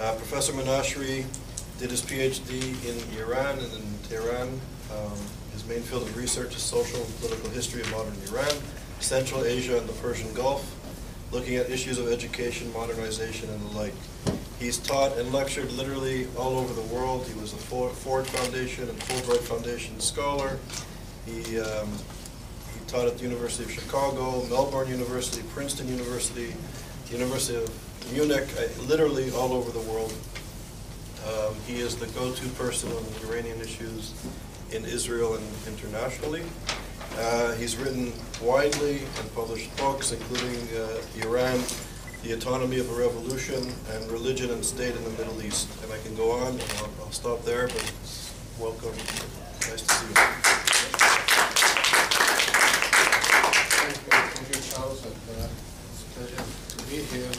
Uh, Professor Menashri did his PhD in Iran and in Tehran. Um, his main field of research is social and political history of modern Iran, Central Asia, and the Persian Gulf, looking at issues of education, modernization, and the like. He's taught and lectured literally all over the world. He was a Ford Foundation and Fulbright Foundation scholar. He, um, he taught at the University of Chicago, Melbourne University, Princeton University, University of Munich, uh, literally all over the world. Um, he is the go-to person on Iranian issues in Israel and internationally. Uh, he's written widely and published books, including uh, Iran, the autonomy of a revolution, and religion and state in the Middle East. And I can go on, I'll, I'll stop there, but welcome. Nice to see you. Thank you, Charles, and uh, it's a pleasure to be here.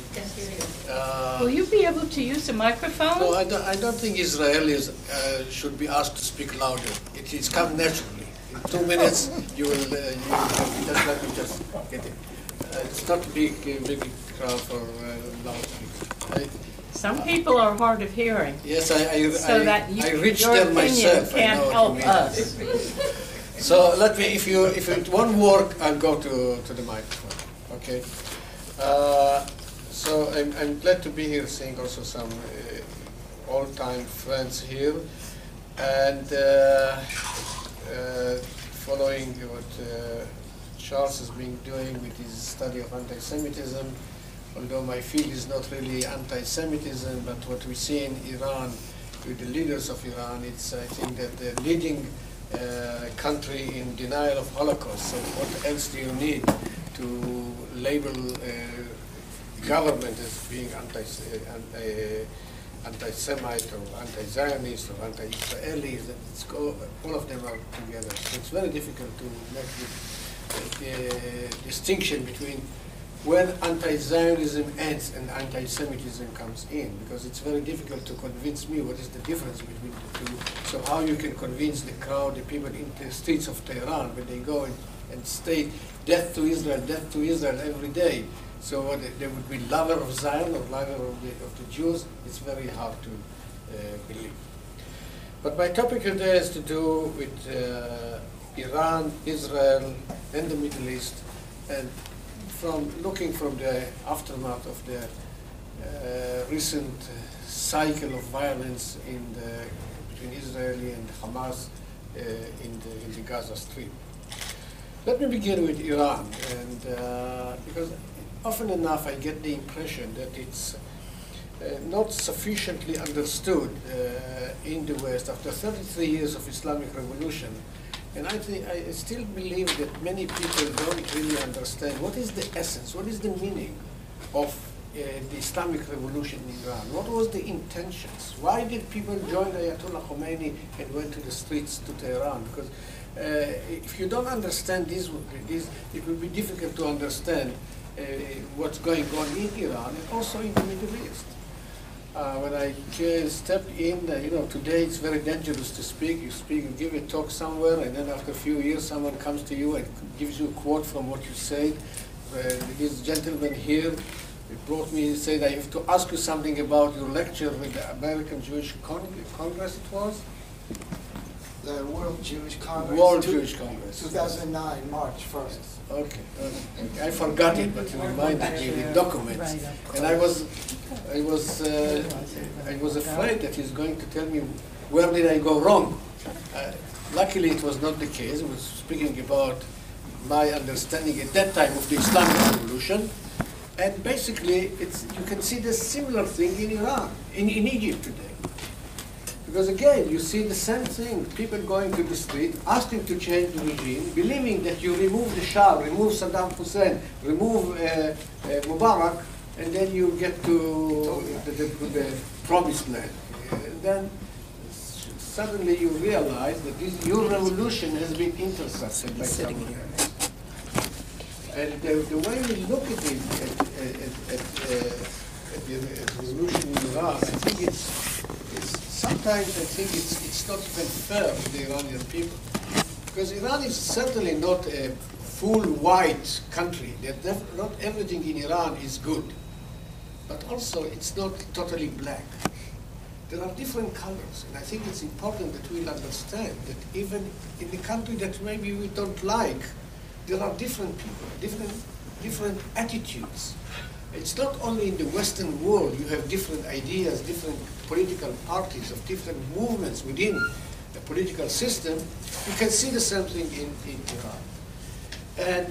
Uh, Will you be able to use the microphone? No, I don't, I don't think Israelis uh, should be asked to speak louder. It is come naturally. In two minutes, you will, uh, you will just let me just get it. Uh, it's not a big, uh, big crowd for uh, loudspeakers. I, Some people are hard of hearing, yes, I, I, so I, that you, I reached your opinion myself. Can't help us. So let me, if you, if it won't work, I'll go to, to the microphone, okay? So I'm, I'm glad to be here, seeing also some uh, old-time friends here, and uh, uh, following what uh, Charles has been doing with his study of anti-Semitism, although my field is not really anti-Semitism, but what we see in Iran with the leaders of Iran, it's, I think, that the leading uh, country in denial of Holocaust. So what else do you need to label uh, government as being anti, anti, anti-Semite or anti-Zionist or anti-Israeli? It's all of them are together. So it's very difficult to make the, the distinction between when anti-Zionism ends and anti-Semitism comes in, because it's very difficult to convince me what is the difference between the two. So how you can convince the crowd, the people in the streets of Tehran, when they go and, and state death to Israel, death to Israel every day. So what, they would be lover of Zion or lover of the, of the Jews. It's very hard to uh, believe. But my topic today has to do with uh, Iran, Israel, and the Middle East, and from looking from the aftermath of the uh, recent uh, cycle of violence in the, between Israeli and Hamas uh, in, the, in the Gaza Strip. Let me begin with Iran, and uh, because often enough I get the impression that it's uh, not sufficiently understood uh, in the West after 33 years of Islamic revolution and I, think, I still believe that many people don't really understand what is the essence, what is the meaning of uh, the Islamic revolution in Iran. What was the intentions? Why did people join Ayatollah Khomeini and went to the streets to Tehran? Because uh, if you don't understand this, it will be difficult to understand what's going on in Iran and also in the Middle East. Uh, when I stepped in, uh, you know, today it's very dangerous to speak. You speak, you give a talk somewhere, and then after a few years, someone comes to you and gives you a quote from what you said. Uh, this gentleman here brought me and said, I have to ask you something about your lecture with the American Jewish Con Congress, it was? The World Jewish Congress. World Jewish Congress. 2009, March 1st. Okay, okay. I forgot it, but you reminded me the documents. And I was, I was, uh, I was afraid that he's going to tell me where did I go wrong. Uh, luckily, it was not the case. He was speaking about my understanding at that time of the Islamic Revolution. And basically, it's, you can see the similar thing in Iran, in, in Egypt today. Because again, you see the same thing, people going to the street, asking to change the regime, believing that you remove the Shah, remove Saddam Hussein, remove uh, uh, Mubarak, and then you get to the, the, the promised land. And then suddenly you realize that this, your revolution has been intercepted by someone else. And the, the way we look at it, at, at, at, uh, at the revolution in Iran, I think it's, it's sometimes I think it's, it's not even fair to the Iranian people. Because Iran is certainly not a full white country. Not everything in Iran is good. But also it's not totally black. there are different colors, and I think it's important that we understand that even in the country that maybe we don't like, there are different people, different, different attitudes. It's not only in the Western world you have different ideas, different political parties of different movements within the political system. You can see the same thing in, in Iran. And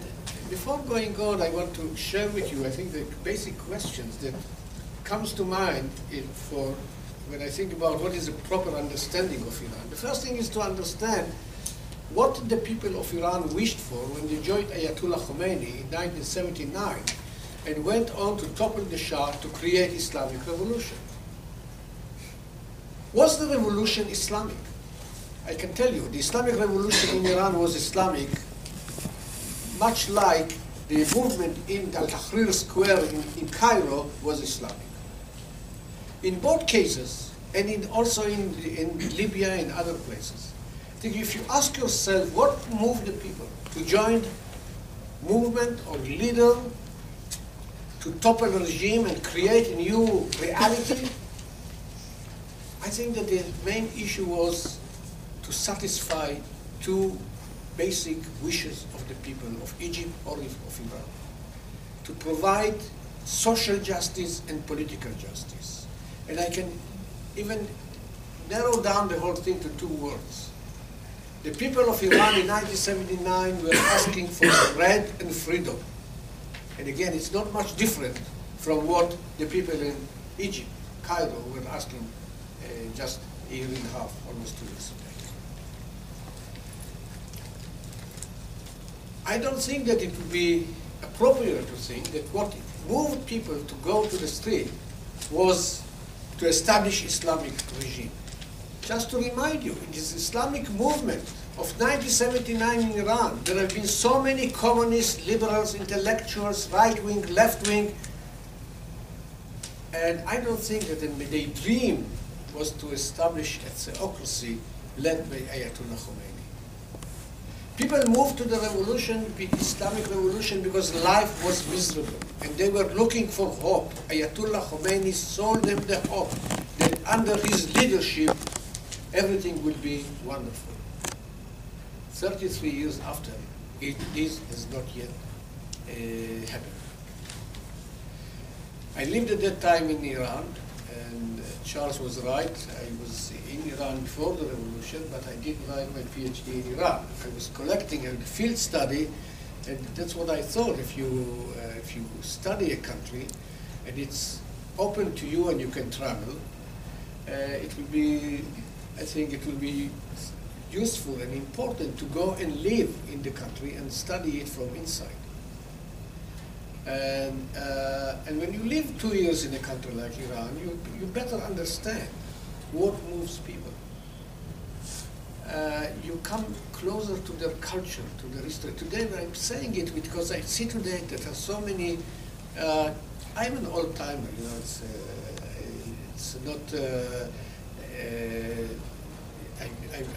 before going on, I want to share with you, I think, the basic questions that comes to mind in, for when I think about what is a proper understanding of Iran. The first thing is to understand what the people of Iran wished for when they joined Ayatollah Khomeini in 1979 and went on to topple the Shah to create Islamic revolution. Was the revolution Islamic? I can tell you, the Islamic revolution in Iran was Islamic, much like the movement in Al Tahrir Square in, in Cairo was Islamic. In both cases, and in, also in, in Libya and other places, I think if you ask yourself what moved the people to join movement or leader to topple a regime and create a new reality, I think that the main issue was to satisfy two basic wishes of the people of Egypt or of Iran. To provide social justice and political justice. And I can even narrow down the whole thing to two words. The people of Iran in 1979 were asking for bread and freedom. And again, it's not much different from what the people in Egypt, Cairo, were asking uh, just a year and a half, almost two years. I don't think that it would be appropriate to think that what moved people to go to the street was to establish Islamic regime. Just to remind you, in this Islamic movement of 1979 in Iran, there have been so many communists, liberals, intellectuals, right wing, left wing, and I don't think that their dream was to establish a theocracy led by Ayatollah Khomeini. People moved to the revolution, the Islamic revolution, because life was miserable, and they were looking for hope. Ayatollah Khomeini sold them the hope that under his leadership, everything will be wonderful. 33 years after, it, this has not yet uh, happened. I lived at that time in Iran, and Charles was right. I was in Iran before the revolution, but I did write my PhD in Iran. I was collecting a field study, and that's what I thought. If you uh, if you study a country, and it's open to you and you can travel, uh, it will be, I think, it will be useful and important to go and live in the country and study it from inside. And, uh, and when you live two years in a country like Iran, you, you better understand what moves people. Uh, you come closer to their culture, to their history. Today I'm saying it because I see today that there are so many, uh, I'm an old timer, you know, it's, uh, it's not, uh, uh,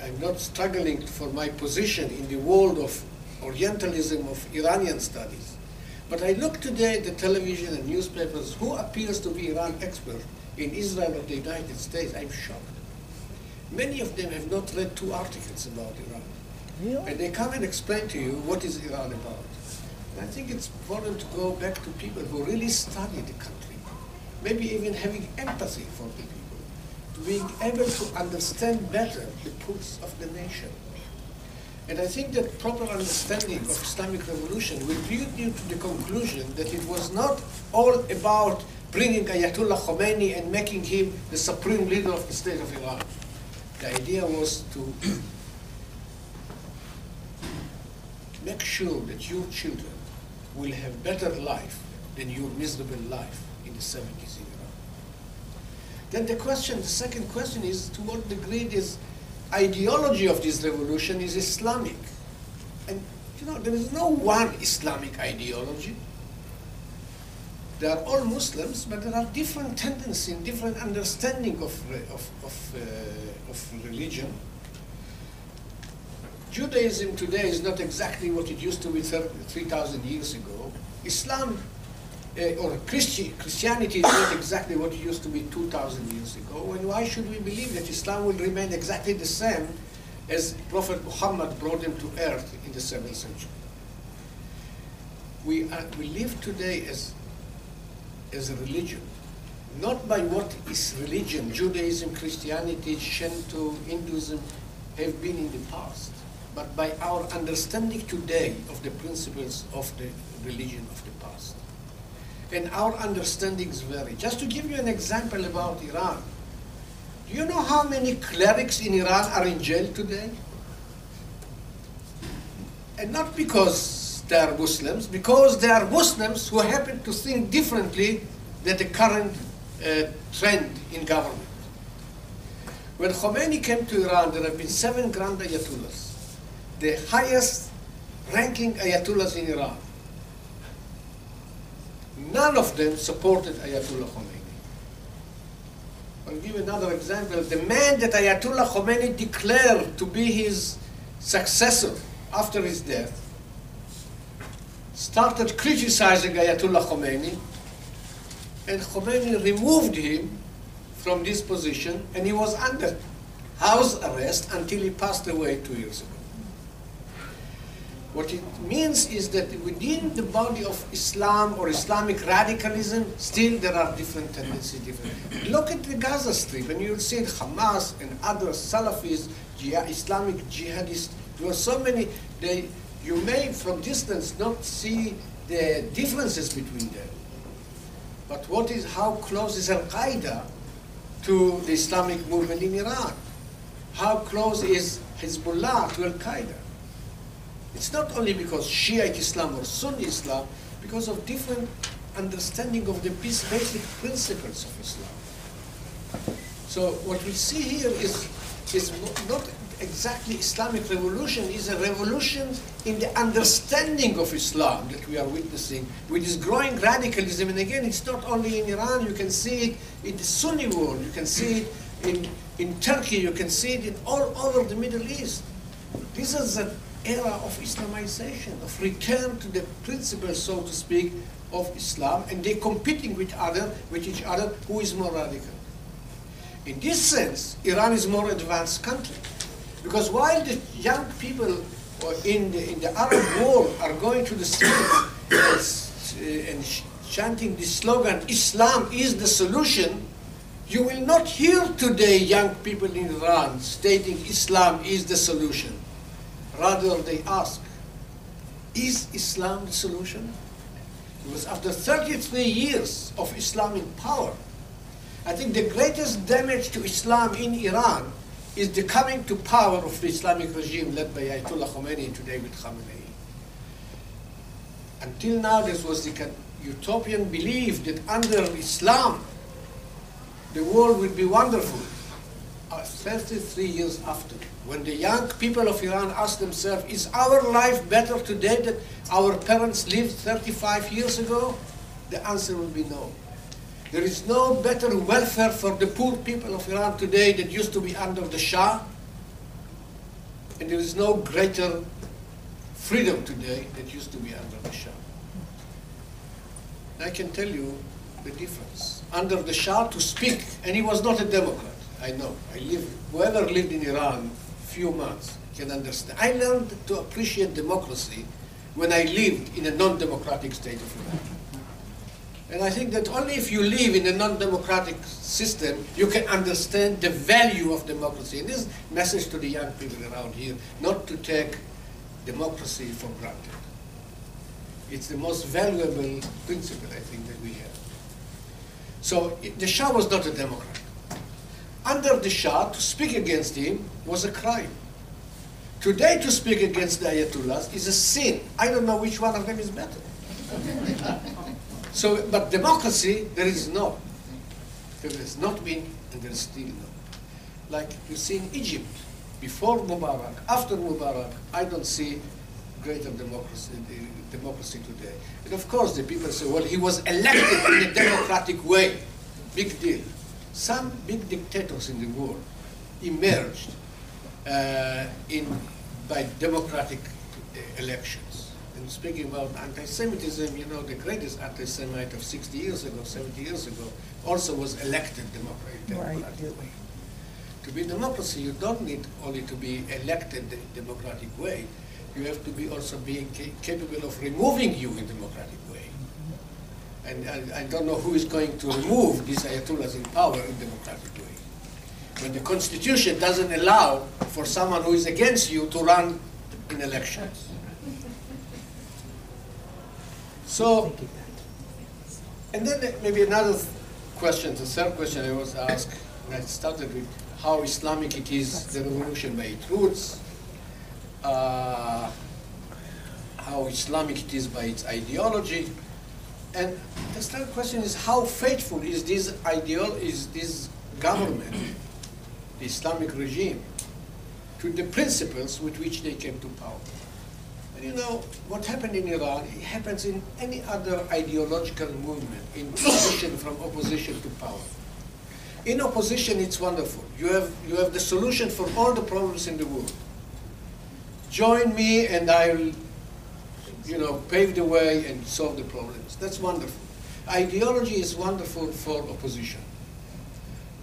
I, am not struggling for my position in the world of Orientalism, of Iranian studies. But I look today at the television and newspapers, who appears to be Iran expert in Israel or the United States? I'm shocked. Many of them have not read two articles about Iran. Really? And they come and explain to you what is Iran about. And I think it's important to go back to people who really study the country, maybe even having empathy for the people, to being able to understand better the pulse of the nation. And I think that proper understanding of Islamic revolution will lead you to the conclusion that it was not all about bringing Ayatollah Khomeini and making him the supreme leader of the state of Iran. The idea was to make sure that your children will have better life than your miserable life in the 70s in Iran. Then the question, the second question is to what degree this ideology of this revolution is Islamic. And you know, there is no one Islamic ideology. They are all Muslims, but there are different tendencies, and different understanding of, of, of, uh, of religion. Judaism today is not exactly what it used to be 3,000 years ago. Islam uh, or Christi- Christianity is not exactly what it used to be 2,000 years ago, and why should we believe that Islam will remain exactly the same as Prophet Muhammad brought him to earth in the 7th century? We, are, we live today as, as a religion, not by what is religion, Judaism, Christianity, Shinto, Hinduism have been in the past, but by our understanding today of the principles of the religion of the. And our understandings vary. Just to give you an example about Iran, do you know how many clerics in Iran are in jail today? And not because they are Muslims, because they are Muslims who happen to think differently than the current uh, trend in government. When Khomeini came to Iran, there have been seven grand ayatollahs, the highest ranking ayatollahs in Iran. None of them supported Ayatollah Khomeini. I'll give another example. The man that Ayatollah Khomeini declared to be his successor after his death started criticizing Ayatollah Khomeini, and Khomeini removed him from this position, and he was under house arrest until he passed away two years ago. What it means is that within the body of Islam or Islamic radicalism, still there are different tendencies. Different. Look at the Gaza Strip, and you'll see Hamas and other Salafis, jihad, Islamic jihadists. There are so many. They, you may, from distance, not see the differences between them. But what is how close is Al Qaeda to the Islamic movement in Iran? How close is Hezbollah to Al Qaeda? It's not only because Shiite Islam or Sunni Islam, because of different understanding of the basic principles of Islam. So what we see here is, is not exactly Islamic revolution, is a revolution in the understanding of Islam that we are witnessing with this growing radicalism. And again, it's not only in Iran, you can see it in the Sunni world, you can see it in, in Turkey, you can see it in all over the Middle East. This is an era of Islamization, of return to the principles, so to speak, of Islam, and they're competing with other, with each other, who is more radical. In this sense, Iran is more advanced country. Because while the young people uh, in the, in the Arab world are going to the streets and chanting the slogan, Islam is the solution, you will not hear today young people in Iran stating Islam is the solution. Rather, they ask, is Islam the solution? Because after 33 years of Islam in power, I think the greatest damage to Islam in Iran is the coming to power of the Islamic regime led by Ayatollah Khomeini today with Khamenei. Until now, this was the utopian belief that under Islam, the world will be wonderful. Uh, 33 years after, when the young people of Iran ask themselves, is our life better today than our parents lived 35 years ago? The answer will be no. There is no better welfare for the poor people of Iran today that used to be under the Shah. And there is no greater freedom today that used to be under the Shah. I can tell you the difference. Under the Shah to speak, and he was not a Democrat, I know. I live, whoever lived in Iran few months can understand. I learned to appreciate democracy when I lived in a non-democratic state of Iran. And I think that only if you live in a non-democratic system, you can understand the value of democracy. And this message to the young people around here, not to take democracy for granted. It's the most valuable principle, I think, that we have. So the Shah was not a Democrat. Under the Shah, to speak against him was a crime. Today, to speak against the Ayatollahs is a sin. I don't know which one of them is better. So, but democracy, there is no. There has not been, and there is still no. Like you see in Egypt, before Mubarak, after Mubarak, I don't see greater democracy, democracy today. And of course, the people say, well, he was elected in a democratic way. Big deal. Some big dictators in the world emerged uh, in, by democratic uh, elections. And speaking about anti-Semitism, you know, the greatest anti-Semite of 60 years ago, 70 years ago, also was elected democratic. democratic way. To be democracy, you don't need only to be elected the democratic way. You have to be also being ca- capable of removing you in democratic way. And I, don't know who is going to remove these ayatollahs in power in democratic way. When the constitution doesn't allow for someone who is against you to run in elections. So, and then maybe another question, the third question I was asked, when I started with how Islamic it is, the revolution by its roots, uh, how Islamic it is by its ideology, and the third question is how faithful is this ideal, is this government, the Islamic regime, to the principles with which they came to power. And you know, what happened in Iran, it happens in any other ideological movement, in transition from opposition to power. In opposition, it's wonderful. You have, you have the solution for all the problems in the world. Join me and I'll, you know, pave the way and solve the problems. That's wonderful. Ideology is wonderful for opposition.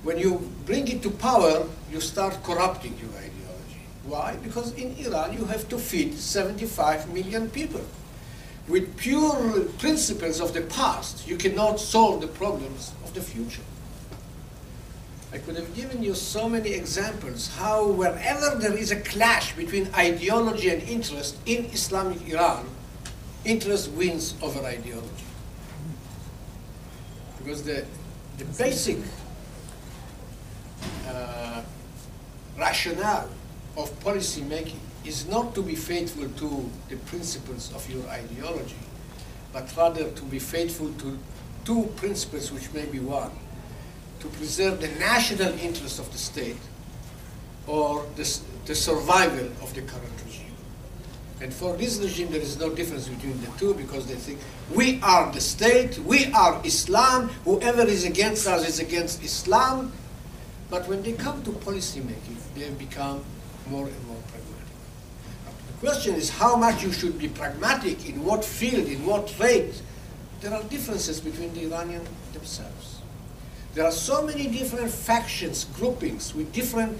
When you bring it to power, you start corrupting your ideology. Why? Because in Iran you have to feed 75 million people. With pure principles of the past, you cannot solve the problems of the future. I could have given you so many examples how wherever there is a clash between ideology and interest in Islamic Iran, interest wins over ideology. Because the, the basic uh, rationale of policy making is not to be faithful to the principles of your ideology, but rather to be faithful to two principles which may be one to preserve the national interest of the state or the, the survival of the current regime. And for this regime, there is no difference between the two because they think we are the state, we are Islam, whoever is against us is against Islam. But when they come to policy making, they become more and more pragmatic. The question is how much you should be pragmatic, in what field, in what rate. There are differences between the Iranians themselves. There are so many different factions, groupings with different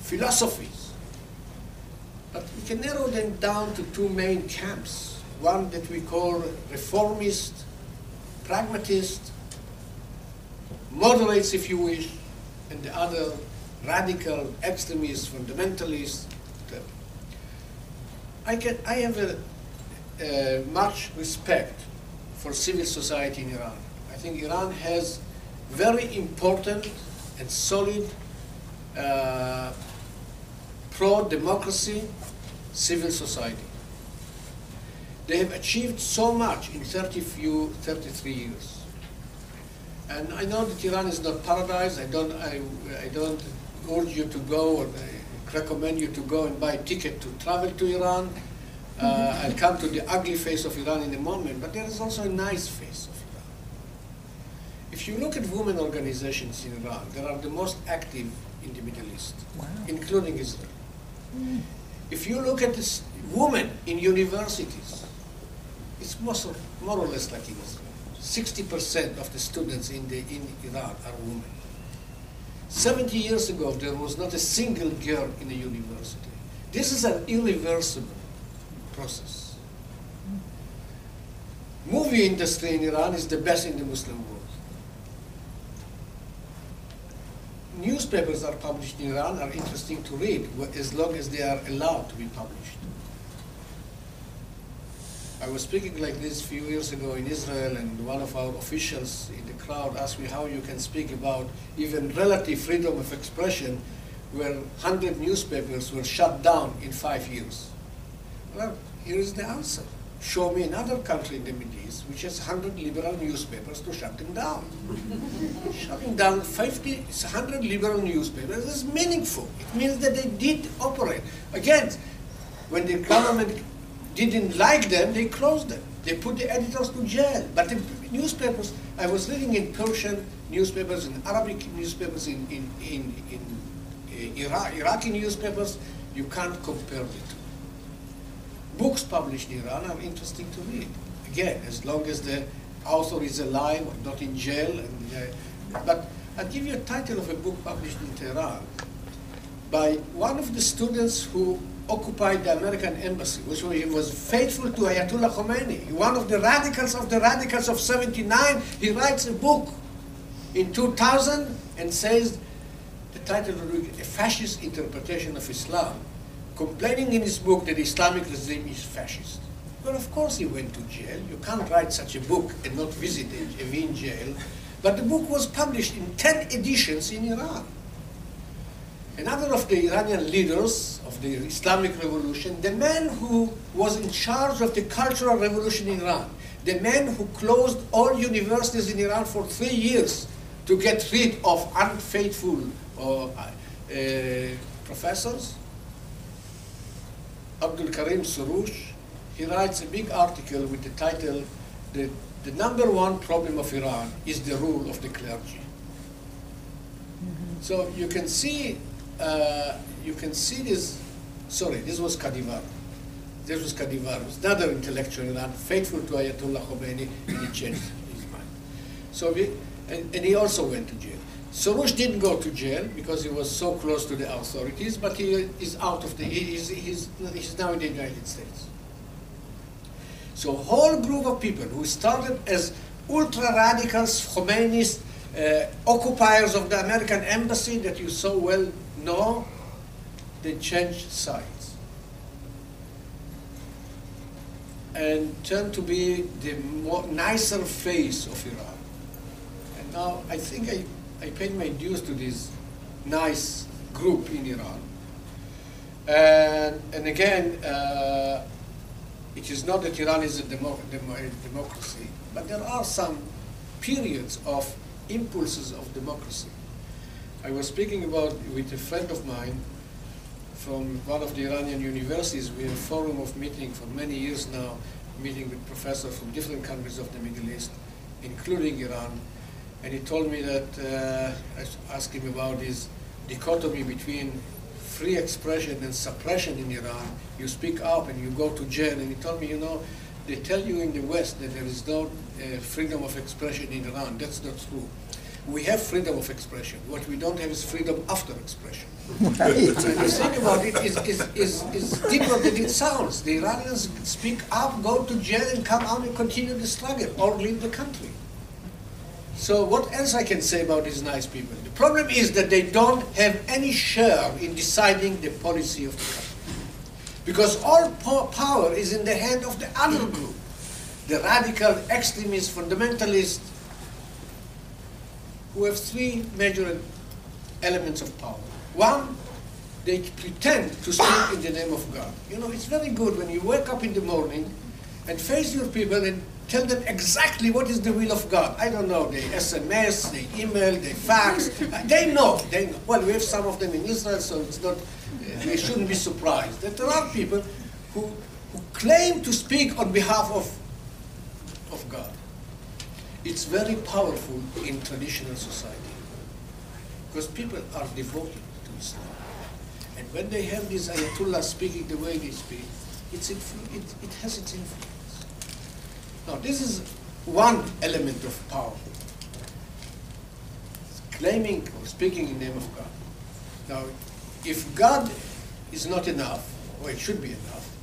philosophies. But we can narrow them down to two main camps. One that we call reformist, pragmatist, moderates if you wish, and the other radical, extremist, fundamentalist. I, can, I have a, much respect for civil society in Iran. I think Iran has very important and solid uh, pro-democracy civil society. They have achieved so much in 30 few, 33 years. And I know that Iran is not paradise. I don't, I, I don't urge you to go or I recommend you to go and buy a ticket to travel to Iran. Uh, I'll come to the ugly face of Iran in a moment, but there is also a nice face of Iran. If you look at women organizations in Iran, they are the most active in the Middle East, including Israel. If you look at this women in universities, it's more, so- more or less like in Israel. 60% of the students in, the, in Iran are women. 70 years ago, there was not a single girl in a university. This is an irreversible process. Movie industry in Iran is the best in the Muslim world. Newspapers are published in Iran are interesting to read as long as they are allowed to be published. I was speaking like this a few years ago in Israel, and one of our officials in the crowd asked me how you can speak about even relative freedom of expression where 100 newspapers were shut down in five years. Well, here is the answer. Show me another country in the Middle East which has 100 liberal newspapers to shut them down. Shutting down 50, 100 liberal newspapers is meaningful. It means that they did operate. Again, when the government didn't like them, they closed them. They put the editors to jail. But the newspapers, I was reading in Persian newspapers, in Arabic newspapers, in, in, in, in uh, Iraq, Iraqi newspapers, you can't compare the two. Books published in Iran are interesting to read. Again, as long as the author is alive, not in jail. And, uh, but I'll give you a title of a book published in Tehran by one of the students who occupied the American embassy, which he was faithful to Ayatollah Khomeini. One of the radicals of the radicals of 79, he writes a book in 2000 and says, the title of it, A Fascist Interpretation of Islam, complaining in his book that the Islamic regime is fascist. Well, of course he went to jail. You can't write such a book and not visit a Evin jail. But the book was published in 10 editions in Iran. Another of the Iranian leaders of the Islamic revolution, the man who was in charge of the cultural revolution in Iran, the man who closed all universities in Iran for three years to get rid of unfaithful uh, uh, professors, Abdul Karim Soroush, he writes a big article with the title, the, the number one problem of Iran is the rule of the clergy. So you can see, uh, you can see this, sorry, this was Kadivar. This was Kadivar, was another intellectual in Iran, faithful to Ayatollah Khomeini, and he changed his mind. So we, and, and he also went to jail. Soroush didn't go to jail because he was so close to the authorities, but he is out of the, he is, he's, now in the United States. So a whole group of people who started as ultra-radicals, Khomeinists, uh, occupiers of the American embassy that you so well know, they changed sides and turned to be the more nicer face of Iran. And now I think I, I paid my dues to this nice group in Iran. And, and again, uh, it is not that Iran is a demo demo democracy, but there are some periods of impulses of democracy. I was speaking about with a friend of mine from one of the Iranian universities. We have a forum of meeting for many years now, meeting with professors from different countries of the Middle East, including Iran. And he told me that, uh, I asked him about this dichotomy between free expression and suppression in Iran. You speak up and you go to jail. And he told me, you know, they tell you in the West that there is no uh, freedom of expression in Iran. That's not true. We have freedom of expression. What we don't have is freedom after expression. so you think about it, is, is, is, is deeper than it sounds. The Iranians speak up, go to jail, and come out and continue the struggle, or leave the country. So what else I can say about these nice people? The problem is that they don't have any share in deciding the policy of the country. Because all po power is in the hand of the other group, the radical, extremist, fundamentalist, who have three major elements of power. One, they pretend to speak in the name of God. You know, it's very good when you wake up in the morning and face your people and tell them exactly what is the will of God. I don't know, they SMS, they email, they fax. Uh, they know, they know. Well, we have some of them in Israel, so it's not, we shouldn't be surprised that there are people who, who claim to speak on behalf of, of God. It's very powerful in traditional society because people are devoted to Islam. And when they have these ayatollah speaking the way they speak, it's it, it has its influence. Now, this is one element of power. Claiming or speaking in the name of God. Now, if God is not enough, or it should be enough,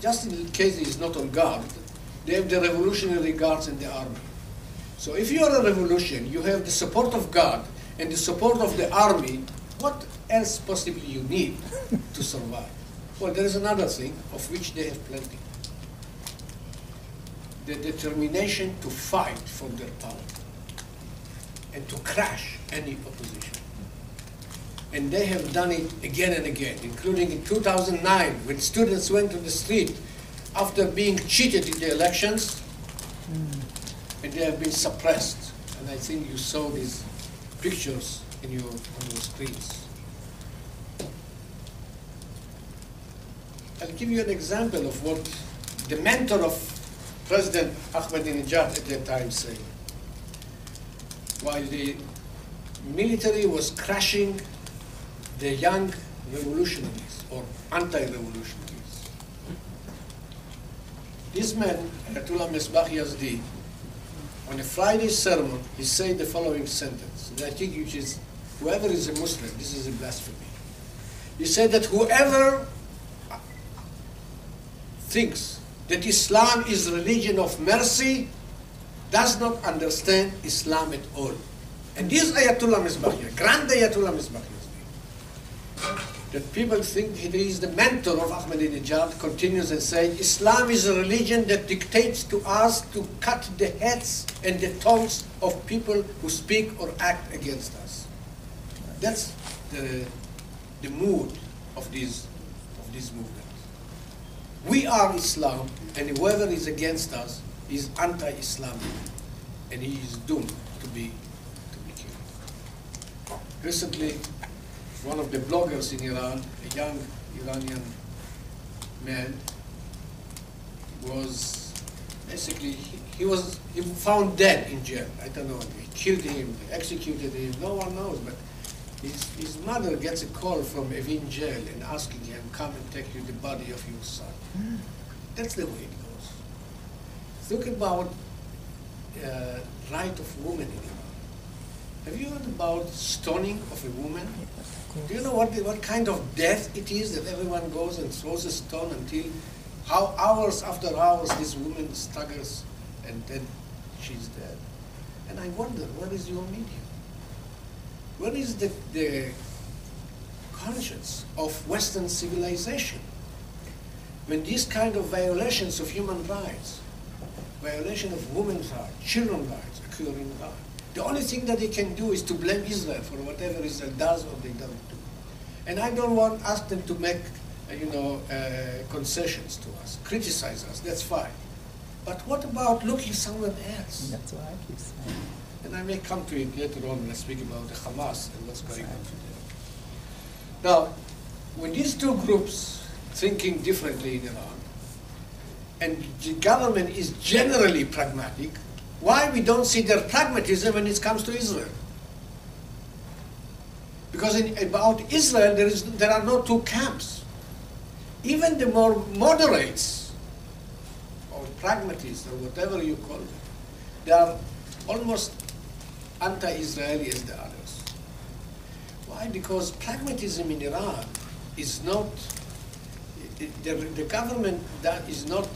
just in case he is not on guard, they have the revolutionary guards in the army. So if you are a revolution, you have the support of God and the support of the army, what else possibly you need to survive? Well, there is another thing of which they have plenty. The determination to fight for their power and to crush any opposition. And they have done it again and again, including in 2009 when students went to the street after being cheated in the elections hmm. and they have been suppressed. And I think you saw these pictures in your, on your screens. I'll give you an example of what the mentor of President Ahmadinejad at that time said. While the military was crushing the young revolutionaries or anti-revolutionaries, This man, Ayatollah Mesbah Yazdi, on a Friday sermon, he said the following sentence, that I think which is, whoever is a Muslim, this is a blasphemy. He said that whoever thinks that Islam is religion of mercy does not understand Islam at all. And this Ayatollah Mesbah, Grand Ayatollah Mesbah that people think he is the mentor of Ahmadinejad, continues and says, Islam is a religion that dictates to us to cut the heads and the tongues of people who speak or act against us. That's the, the mood of this, of this movement. We are Islam, and whoever is against us is anti-Islamic, and he is doomed to be, to be killed. Recently, one of the bloggers in Iran, a young Iranian man, was basically he, he was he found dead in jail. I don't know. They killed him, they executed him. No one knows. But his his mother gets a call from Evin jail and asking him, "Come and take you the body of your son." That's the way it goes. Think about uh, right of woman in Iran. Have you heard about stoning of a woman? Do you know what, what kind of death it is that everyone goes and throws a stone until how hours after hours this woman staggers and then she's dead? And I wonder, where is your media? Where is the, the conscience of Western civilization when these kind of violations of human rights, violation of women's rights, children's rights occur in Iran? The only thing that they can do is to blame Israel for whatever Israel does or they don't do. And I don't want ask them to make, uh, you know, uh, concessions to us, criticize us. That's fine. But what about looking somewhere else? That's what I keep saying. And I may come to it later on when I speak about the Hamas and what's going on today. Now, when these two groups thinking differently in Iran, and the government is generally pragmatic, why we don't see their pragmatism when it comes to Israel? Because in, about Israel, there, is, there are no two camps. Even the more moderates, or pragmatists, or whatever you call them, they are almost anti-Israeli as the others. Why? Because pragmatism in Iran is not, the, the government that is not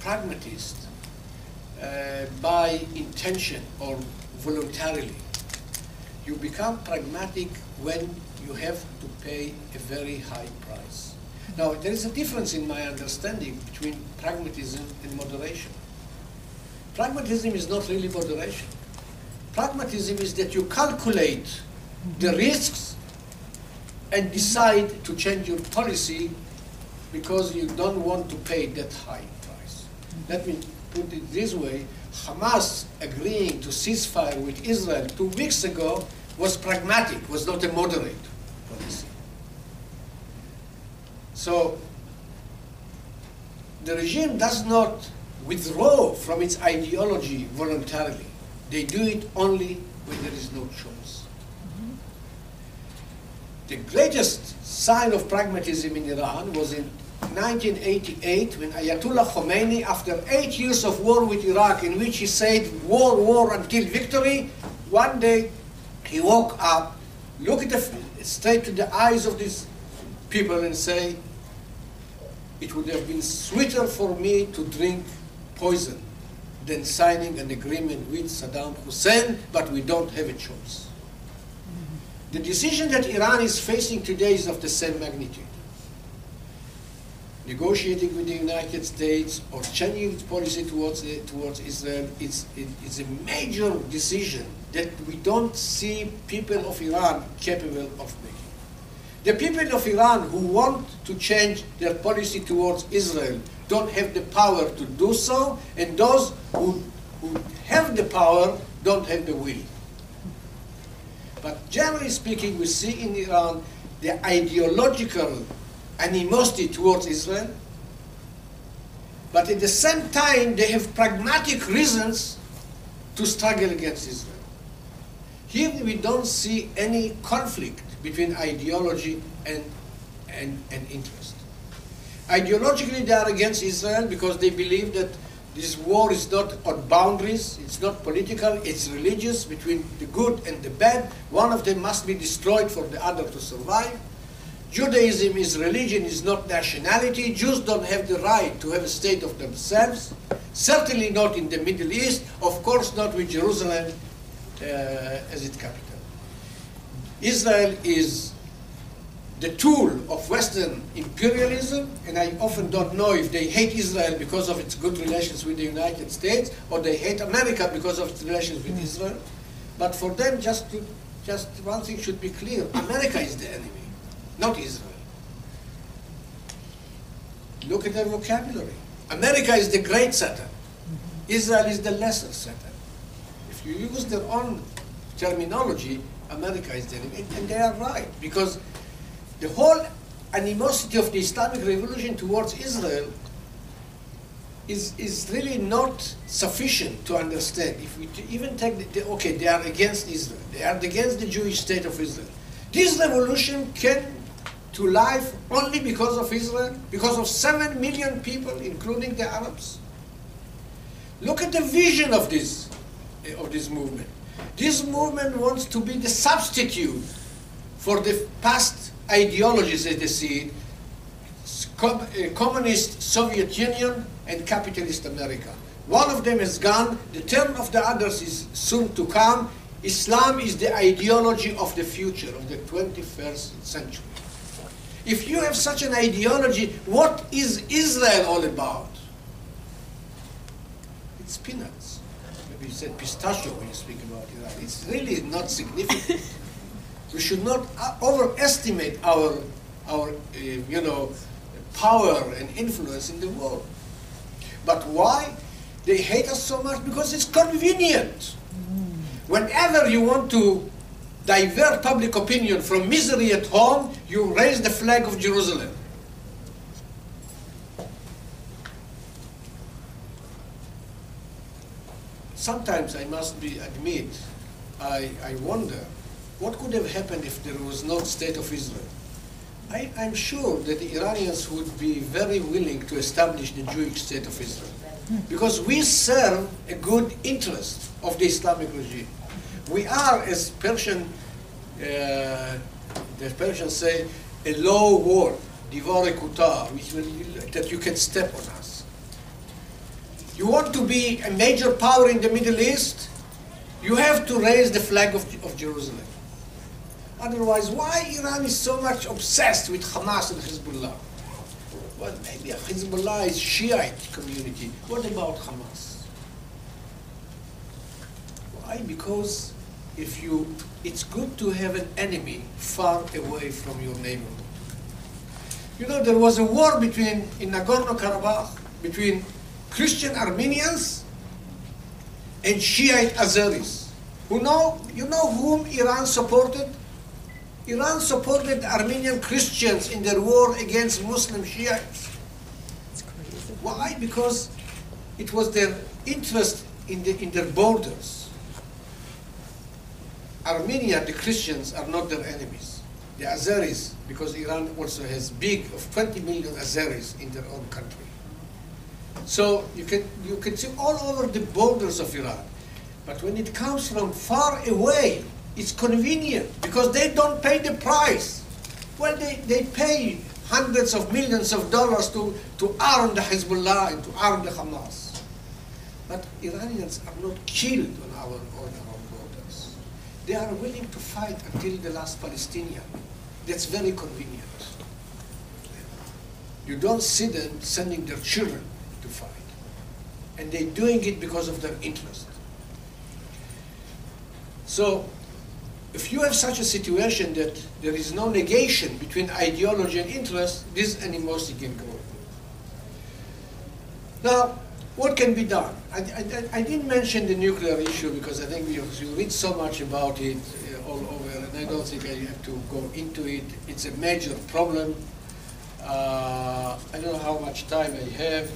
pragmatist uh, by intention or voluntarily. You become pragmatic when you have to pay a very high price. Now, there is a difference in my understanding between pragmatism and moderation. Pragmatism is not really moderation. Pragmatism is that you calculate the risks and decide to change your policy because you don't want to pay that high price. Let me put it this way, Hamas agreeing to ceasefire with Israel two weeks ago was pragmatic, was not a moderate policy. So the regime does not withdraw from its ideology voluntarily. They do it only when there is no choice. The greatest sign of pragmatism in Iran was in 1988 when Ayatollah Khomeini, after eight years of war with Iraq, in which he said war, war until victory, one day he woke up, looked straight to the eyes of these people and say, it would have been sweeter for me to drink poison than signing an agreement with Saddam Hussein, but we don't have a choice. The decision that Iran is facing today is of the same magnitude. Negotiating with the United States or changing its policy towards, the, towards Israel, it's, it, it's a major decision that we don't see people of Iran capable of making. The people of Iran who want to change their policy towards Israel don't have the power to do so, and those who, who have the power don't have the will. But generally speaking, we see in Iran the ideological animosity towards Israel, but at the same time, they have pragmatic reasons to struggle against Israel. Here we don't see any conflict between ideology and, and, and interest. Ideologically, they are against Israel because they believe that this war is not on boundaries, it's not political, it's religious between the good and the bad. One of them must be destroyed for the other to survive. Judaism is religion, is not nationality. Jews don't have the right to have a state of themselves. Certainly not in the Middle East, of course not with Jerusalem uh, as its capital. Israel is the tool of Western imperialism, and I often don't know if they hate Israel because of its good relations with the United States or they hate America because of its relations with Israel. But for them, just to, just one thing should be clear: America is the enemy, not Israel. Look at their vocabulary. America is the great Satan. Israel is the lesser Satan. If you use their own terminology, America is the enemy, and they are right because the whole animosity of the Islamic Revolution towards Israel is, is really not sufficient to understand. If we even take the, the, okay, they are against Israel, they are against the Jewish state of Israel. This revolution came to life only because of Israel, because of seven million people, including the Arabs. Look at the vision of this, eh, of this movement. This movement wants to be the substitute for the past ideologies as they see it, uh, communist Soviet Union and capitalist America. One of them is gone, the turn of the others is soon to come. Islam is the ideology of the future, of the 21st century. If you have such an ideology, what is Israel all about? It's peanuts. Maybe you said pistachio when you speak about Iran. It's really not significant. we should not overestimate our, our uh, you know, power and influence in the world. But why? They hate us so much because it's convenient. Whenever you want to divert public opinion from misery at home, you raise the flag of Jerusalem. Sometimes I must be admit, I, I wonder what could have happened if there was no state of Israel. I, I'm sure that the Iranians would be very willing to establish the Jewish state of Israel because we serve a good interest of the Islamic regime. We are, as Persian, uh, the Persians say, a low wall, divare kutar, that you can step on us. You want to be a major power in the Middle East? You have to raise the flag of, of Jerusalem. Otherwise, why Iran is so much obsessed with Hamas and Hezbollah? Well, maybe Hezbollah is Shiite community. What about Hamas? Why? Because if you, it's good to have an enemy far away from your neighborhood. You know, there was a war between in Nagorno-Karabakh between Christian Armenians and Shiite Azeris. Who know, you know whom Iran supported? Iran supported Armenian Christians in their war against Muslim Shiites. Why? Because it was their interest in, the, in their borders. Armenia, the Christians, are not their enemies. The Azeris, because Iran also has big of 20 million Azeris in their own country. So you can, you can see all over the borders of Iran. But when it comes from far away, it's convenient because they don't pay the price. Well, they, they pay hundreds of millions of dollars to, to arm the Hezbollah and to arm the Hamas. But Iranians are not killed on our, on our borders. They are willing to fight until the last Palestinian. That's very convenient. You don't see them sending their children to fight. And they're doing it because of their interest. So if you have such a situation that there is no negation between ideology and interest, this animosity can go. Now, what can be done? I, I, I didn't mention the nuclear issue because I think you, read so much about it uh, all over, and I don't think I have to go into it. It's a major problem. Uh, I don't know how much time I have.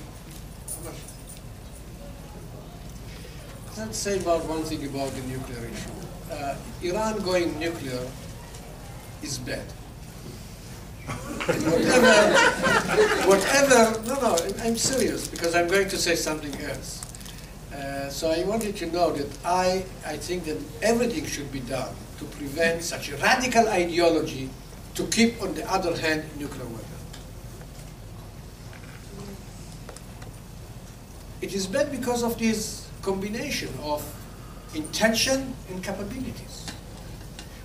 Let's say about one thing about the nuclear issue uh, Iran going nuclear is bad. Whatever, whatever, no, no, I'm serious because I'm going to say something else. Uh, so I wanted to know that I, I think that everything should be done to prevent such a radical ideology to keep, on the other hand, nuclear weapon. It is bad because of this combination of intention and capabilities.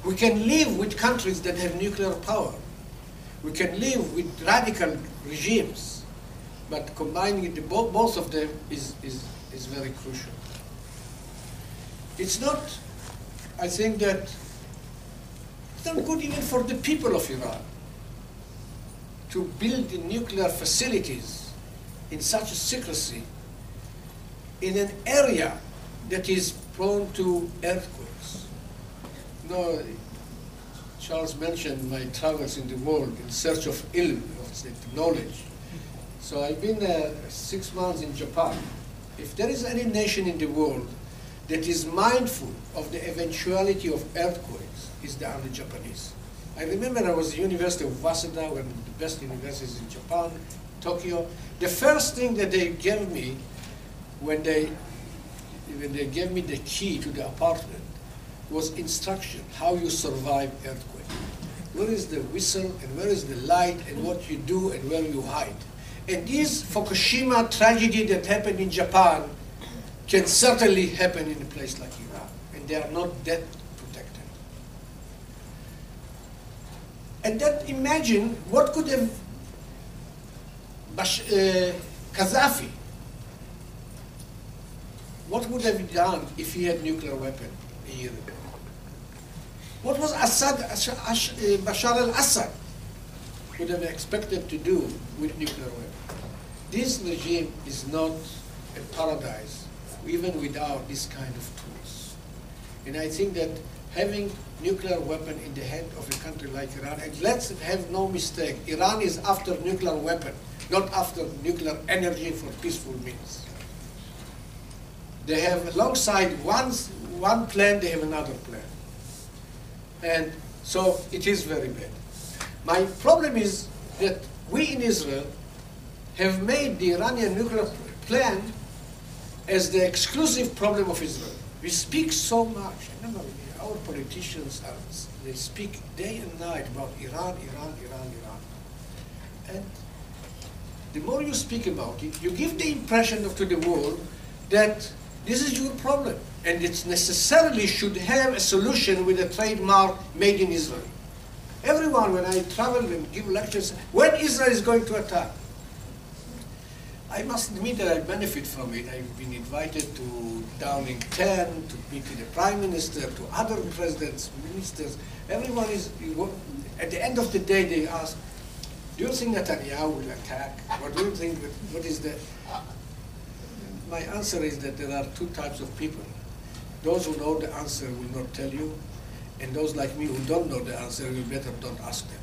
We can live with countries that have nuclear power. We can live with radical regimes, but combining the, bo- both of them is, is, is very crucial. It's not, I think that, it's not good even for the people of Iran to build the nuclear facilities in such a secrecy in an area that is prone to earthquakes. No, Charles mentioned my travels in the world in search of ilm, of knowledge. So I've been six months in Japan. If there is any nation in the world that is mindful of the eventuality of earthquakes, is the only Japanese. I remember I was at the University of Waseda, one of the best universities in Japan, Tokyo. The first thing that they gave me when they when they gave me the key to the apartment was instruction how you survive earthquake. Where is the whistle and where is the light and what you do and where you hide. And this Fukushima tragedy that happened in Japan can certainly happen in a place like Iran, and they are not that protected. And then imagine what could have Bash, uh, Gaddafi what would have he done if he had nuclear weapon a year ago? What was Assad, uh, Bashar al-Assad would have expected to do with nuclear weapon? This regime is not a paradise, even without this kind of tools. And I think that having nuclear weapon in the hand of a country like Iran, and let's have no mistake, Iran is after nuclear weapon, not after nuclear energy for peaceful means. They have alongside one, one plan, they have another plan. And so it is very bad. My problem is that we in Israel have made the Iranian nuclear plan as the exclusive problem of Israel. We speak so much. Remember our politicians, are, they speak day and night about Iran, Iran, Iran, Iran. And the more you speak about it, you give the impression to the world that this is your problem, and it necessarily should have a solution with a trademark made in Israel. Everyone, when I travel and give lectures, when Israel is going to attack, I must admit that I benefit from it. I've been invited to Downing 10, to meet with the Prime Minister, to other presidents, ministers. Everyone is, at the end of the day, they ask, do you think Netanyahu will attack? What do you think, what is the, my answer is that there are two types of people. Those who know the answer will not tell you, and those like me who don't know the answer, you better don't ask them.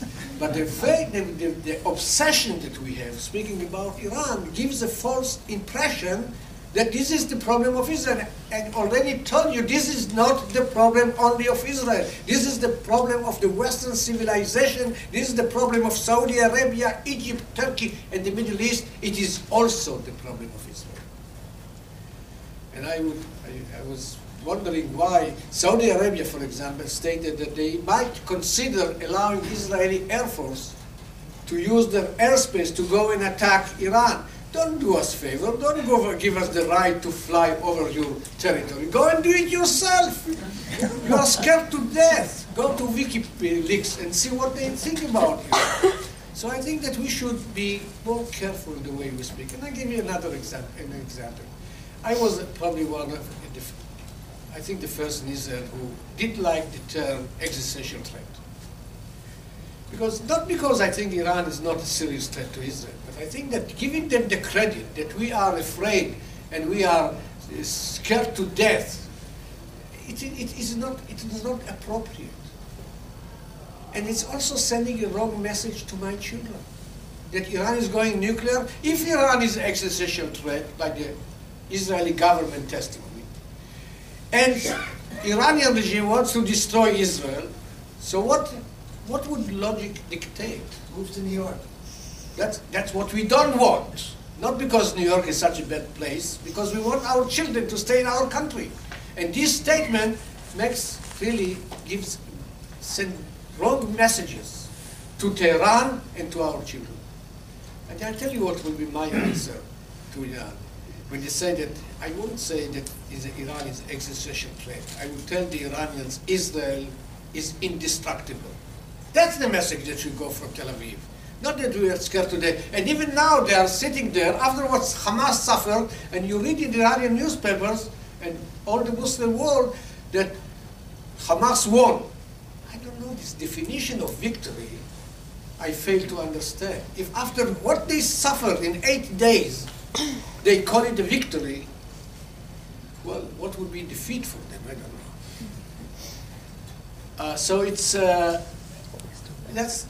But the, fact, the, the, the obsession that we have, speaking about Iran, gives a false impression that this is the problem of Israel. And already told you this is not the problem only of Israel. This is the problem of the Western civilization. This is the problem of Saudi Arabia, Egypt, Turkey, and the Middle East. It is also the problem of Israel. And I, would, I, I was wondering why Saudi Arabia, for example, stated that they might consider allowing Israeli Air Force to use their airspace to go and attack Iran. Don't do us a favor. Don't go give us the right to fly over your territory. Go and do it yourself. You are scared to death. Go to WikiLeaks and see what they think about you. So I think that we should be more careful in the way we speak. And I give you another example. An example. I was probably one of the, I think the first in Israel who did like the term existential threat. Because, not because I think Iran is not a serious threat to Israel, but I think that giving them the credit that we are afraid and we are scared to death, it, it, is, not, it is not appropriate. And it's also sending a wrong message to my children that Iran is going nuclear. If Iran is an existential threat by the Israeli government testimony, and Iranian regime wants to destroy Israel, so what what would logic dictate? Move to New York. That's, that's what we don't want. Not because New York is such a bad place, because we want our children to stay in our country. And this statement makes, really gives, send wrong messages to Tehran and to our children. And I'll tell you what will be my answer to Iran. When they say that, I wouldn't say that Iran is existential threat. I would tell the Iranians Israel is indestructible. That's the message that should go from Tel Aviv. Not that we are scared today. And even now they are sitting there after what Hamas suffered, and you read in the Iranian newspapers and all the Muslim world that Hamas won. I don't know this definition of victory. I fail to understand. If after what they suffered in eight days, they call it a victory, well, what would be defeat for them? I don't know. Uh, so it's uh, that's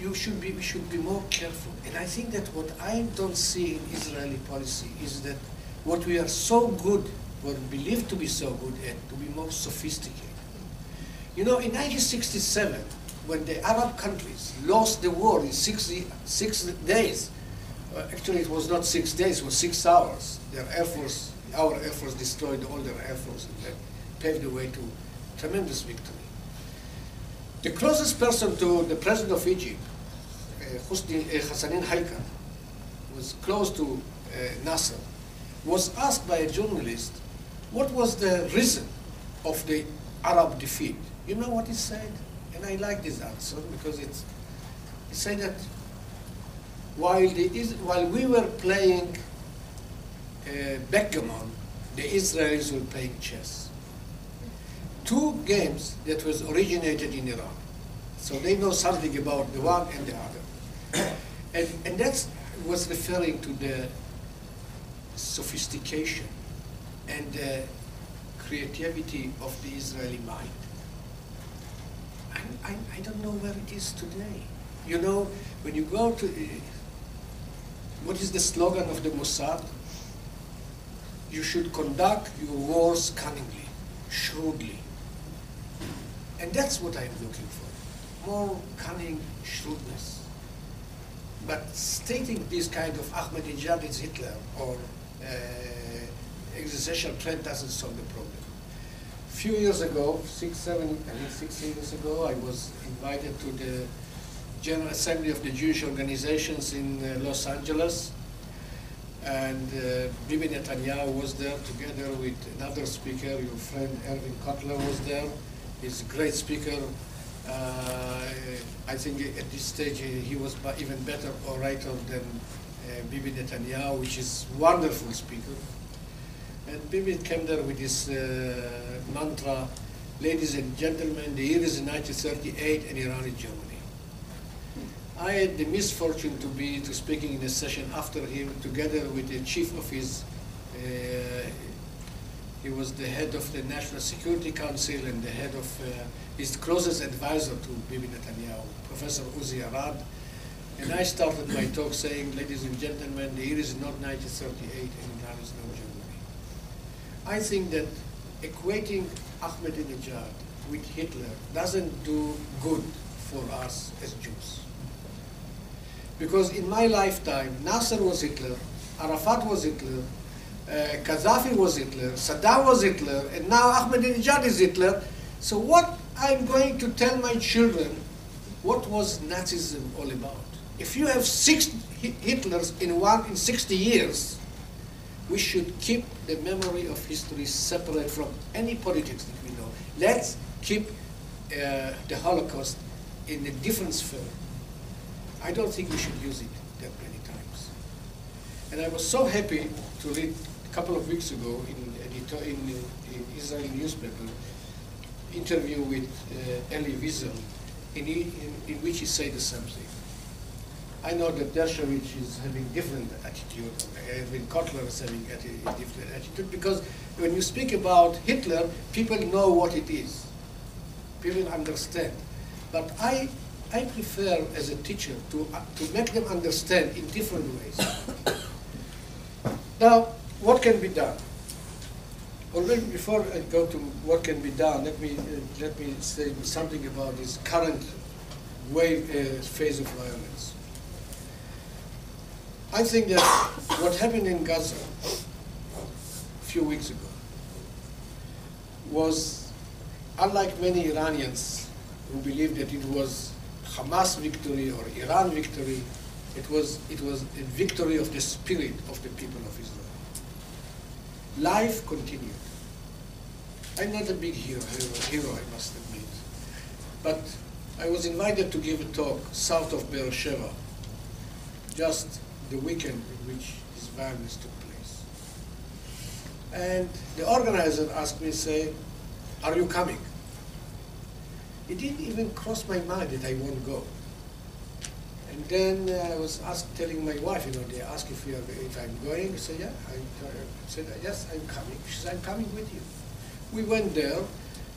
you should be we should be more careful. And I think that what I don't see in Israeli policy is that what we are so good, or believed to be so good at, to be more sophisticated. You know, in 1967, when the Arab countries lost the war in 60, six days, actually it was not six days, it was six hours. Their force, our air force destroyed all their air force and that paved the way to tremendous victory. The closest person to the president of Egypt, uh, Hosni, uh, Hassanein Heikal, was close to uh, Nasser, was asked by a journalist what was the reason of the Arab defeat. You know what he said? And I like this answer because it's, he said that while, the, while we were playing uh, backgammon, the Israelis were playing chess. Two games that was originated in Iran. So they know something about the one and the other. and, and that was referring to the sophistication and the creativity of the Israeli mind. I, I, I don't know where it is today. You know, when you go to, what is the slogan of the Mossad? You should conduct your wars cunningly, shrewdly. And that's what I'm looking for. More cunning shrewdness. But stating this kind of Ahmadinejad is Hitler or uh, existential threat doesn't solve the problem. A few years ago, six, seven, I think six years ago, I was invited to the General Assembly of the Jewish organizations in uh, Los Angeles. And uh, Bibi Netanyahu was there together with another speaker, your friend Irwin Cotler was there. He's a great speaker. Uh, I think at this stage he was even better orator than Bibi Netanyahu, which is wonderful speaker. And Bibi came there with his uh, mantra, ladies and gentlemen, the year is 1938 and Iran is Germany. I had the misfortune to be to speaking in a session after him, together with the chief of his. Uh, he was the head of the National Security Council and the head of uh, his closest advisor to Bibi Netanyahu, Professor Uzi Arad. And I started my talk saying, ladies and gentlemen, the year is not 1938 and Iran is not Germany. I think that equating Ahmadinejad with Hitler doesn't do good for us as Jews. Because in my lifetime, Nasser was Hitler, Arafat was Hitler, uh, Gaddafi was Hitler, Saddam was Hitler, and now Ahmadinejad is Hitler. So what I'm going to tell my children, what was Nazism all about? If you have six Hitlers in one in 60 years, we should keep the memory of history separate from any politics that we know. Let's keep uh, the Holocaust in a different sphere. I don't think we should use it that many times. And I was so happy to read a couple of weeks ago in, in, in Israeli newspaper interview with uh, Elie Wiesel, in, in, in which he said the same thing. I know that Dershowitz is having different attitude, Edwin Cotler is having a different attitude, because when you speak about Hitler, people know what it is. People understand. But I, I prefer as a teacher to, uh, to make them understand in different ways. now, what can be done? Already before I go to what can be done, let me, uh, let me say something about this current way, uh, phase of violence. I think that what happened in Gaza a few weeks ago was, unlike many Iranians who believed that it was Hamas victory or Iran victory, it was, it was a victory of the spirit of the people of Israel. Life continued. I'm not a big hero, hero, I must admit. But I was invited to give a talk south of Beersheba, just the weekend in which this violence took place. And the organizer asked me, say, are you coming? It didn't even cross my mind that I won't go. And then uh, I was asked, telling my wife, you know, they asked if, are, if I'm going. I said, yeah. I, said, yes, I'm coming. She said, I'm coming with you. We went there,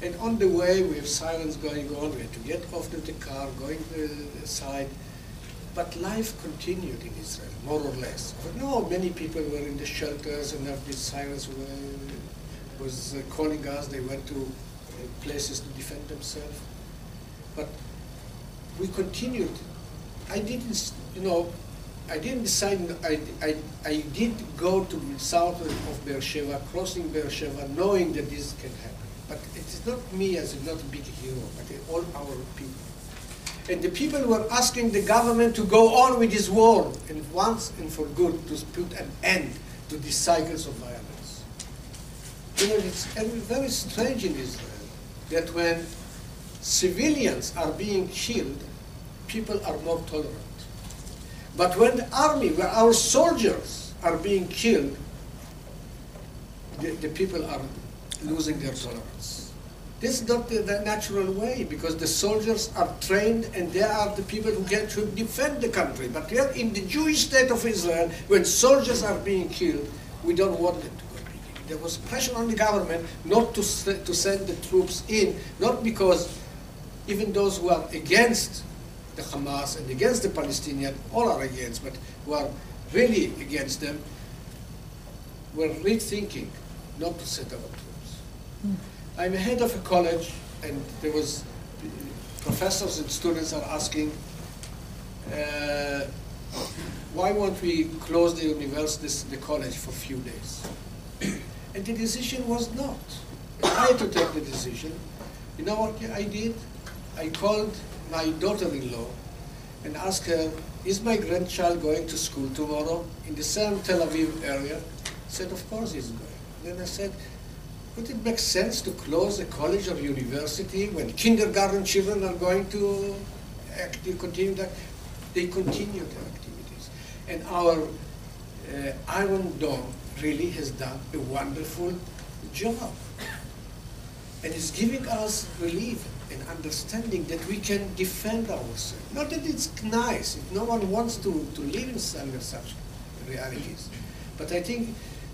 and on the way we have silence going on. We had to get off the car, going to the side. But life continued in Israel, more or less. But no, many people were in the shelters, and after silence was uh, calling us. They went to uh, places to defend themselves. But we continued. I didn't, you know, I didn't decide, I, I, I did go to the south of Beersheba, crossing Beersheba, knowing that this can happen. But it is not me as a not a big hero, but all our people. And the people were asking the government to go on with this war, and once and for good, to put an end to these cycles of violence. You know, it's very strange in Israel that when civilians are being killed, people are more tolerant. But when the army, where our soldiers are being killed, the, the people are losing their tolerance. This is not the, the, natural way because the soldiers are trained and they are the people who get to defend the country. But here in the Jewish state of Israel, when soldiers are being killed, we don't want them to go There was pressure on the government not to, to send the troops in, not because even those who are against the Hamas and against the Palestinians, all are against, but who are really against them, were rethinking not to set our troops. Mm. I'm head of a college, and there was professors and students are asking, uh, why won't we close the university, the college for a few days? and the decision was not. I had to take the decision. You know what I did? I called my daughter-in-law and asked her, is my grandchild going to school tomorrow in the same Tel Aviv area? She said, of course he's going. Then I said, would it make sense to close a college or university when kindergarten children are going to act, continue that? They continue their activities. And our uh, Iron Dome really has done a wonderful job. And it's giving us relief and understanding that we can defend ourselves. Not that it's nice, if no one wants to, to live in such realities. But I think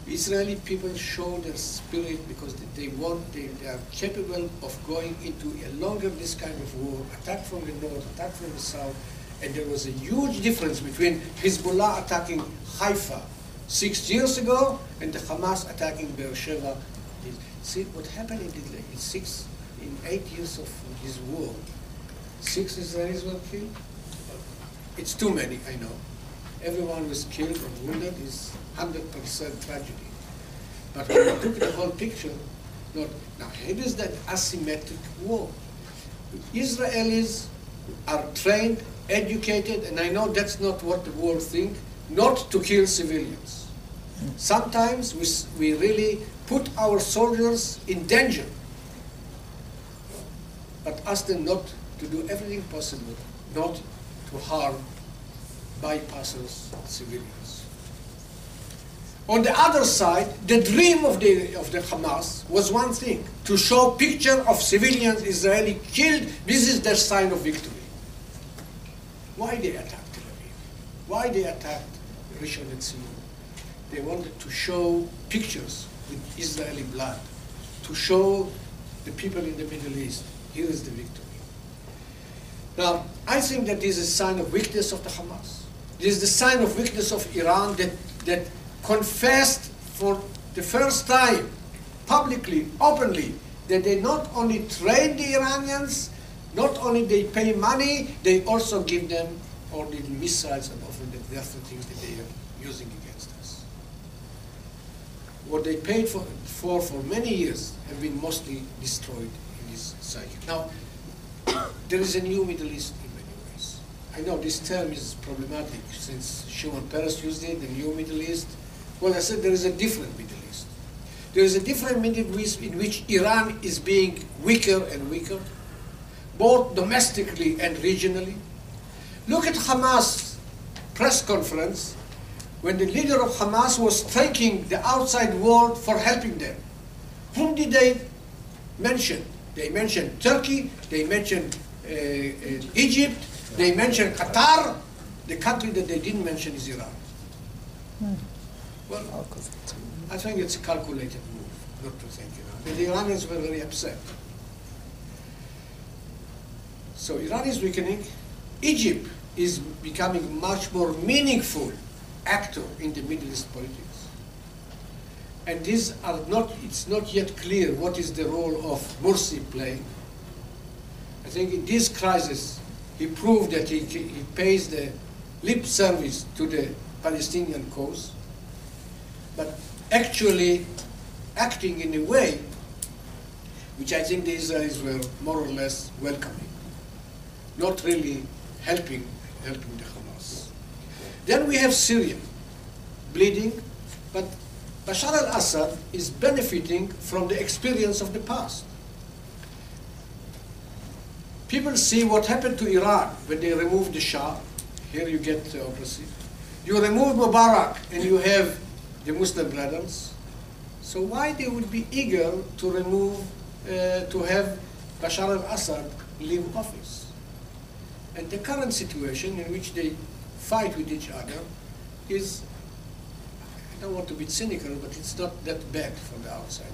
Israeli people show their spirit because they want, they, they, are capable of going into a longer this kind of war, attack from the north, attack from the south, and there was a huge difference between Hezbollah attacking Haifa six years ago and the Hamas attacking Beersheba. See what happened in, the, in six, in eight years of his war, six Israelis were killed. It's too many, I know. Everyone was killed or wounded is 100% tragedy. But when you look at the whole picture, not, now here is that asymmetric war. Israelis are trained, educated, and I know that's not what the world think, not to kill civilians. Sometimes we, we really put our soldiers in danger but ask them not to do everything possible not to harm bypassers, civilians. On the other side, the dream of the, of the Hamas was one thing, to show picture of civilians, Israeli killed, this is their sign of victory. Why they attacked Tel Aviv? Why they attacked Rishon LeZion? They wanted to show pictures with Israeli blood, to show the people in the Middle East, here is the victory. Now, I think that this is a sign of weakness of the Hamas. This is the sign of weakness of Iran that, that confessed for the first time, publicly, openly, that they not only train the Iranians, Not only they pay money, they also give them all the missiles and often the different things that they are using against us. What they paid for, for for many years have been mostly destroyed this. Now, there is a new Middle East in many ways. I know this term is problematic since Shimon Peres used it, the new Middle East. Well, I said there is a different Middle East. There is a different Middle East in which Iran is being weaker and weaker, both domestically and regionally. Look at Hamas press conference when the leader of Hamas was thanking the outside world for helping them. Whom did they mention? They mentioned Turkey, they mentioned uh, uh, Egypt, they mentioned Qatar. The country that they didn't mention is Iran. Well, I think it's a calculated move not to thank Iran. And the Iranians were very upset. So Iran is weakening. Egypt is becoming much more meaningful actor in the Middle East politics. And these are not, it's not yet clear what is the role of Morsi playing. I think in this crisis, he proved that he, he pays the lip service to the Palestinian cause, but actually acting in a way which I think the Israelis were more or less welcoming, not really helping, helping the Hamas. Then we have Syria, bleeding, but Bashar al-Assad is benefiting from the experience of the past. People see what happened to Iran when they removed the Shah. Here you get theocracy. You remove Mubarak and you have the Muslim brothers. So why they would be eager to remove, uh, to have Bashar al-Assad leave office? And the current situation in which they fight with each other is, I don't want to be cynical, but it's not that bad from the outside.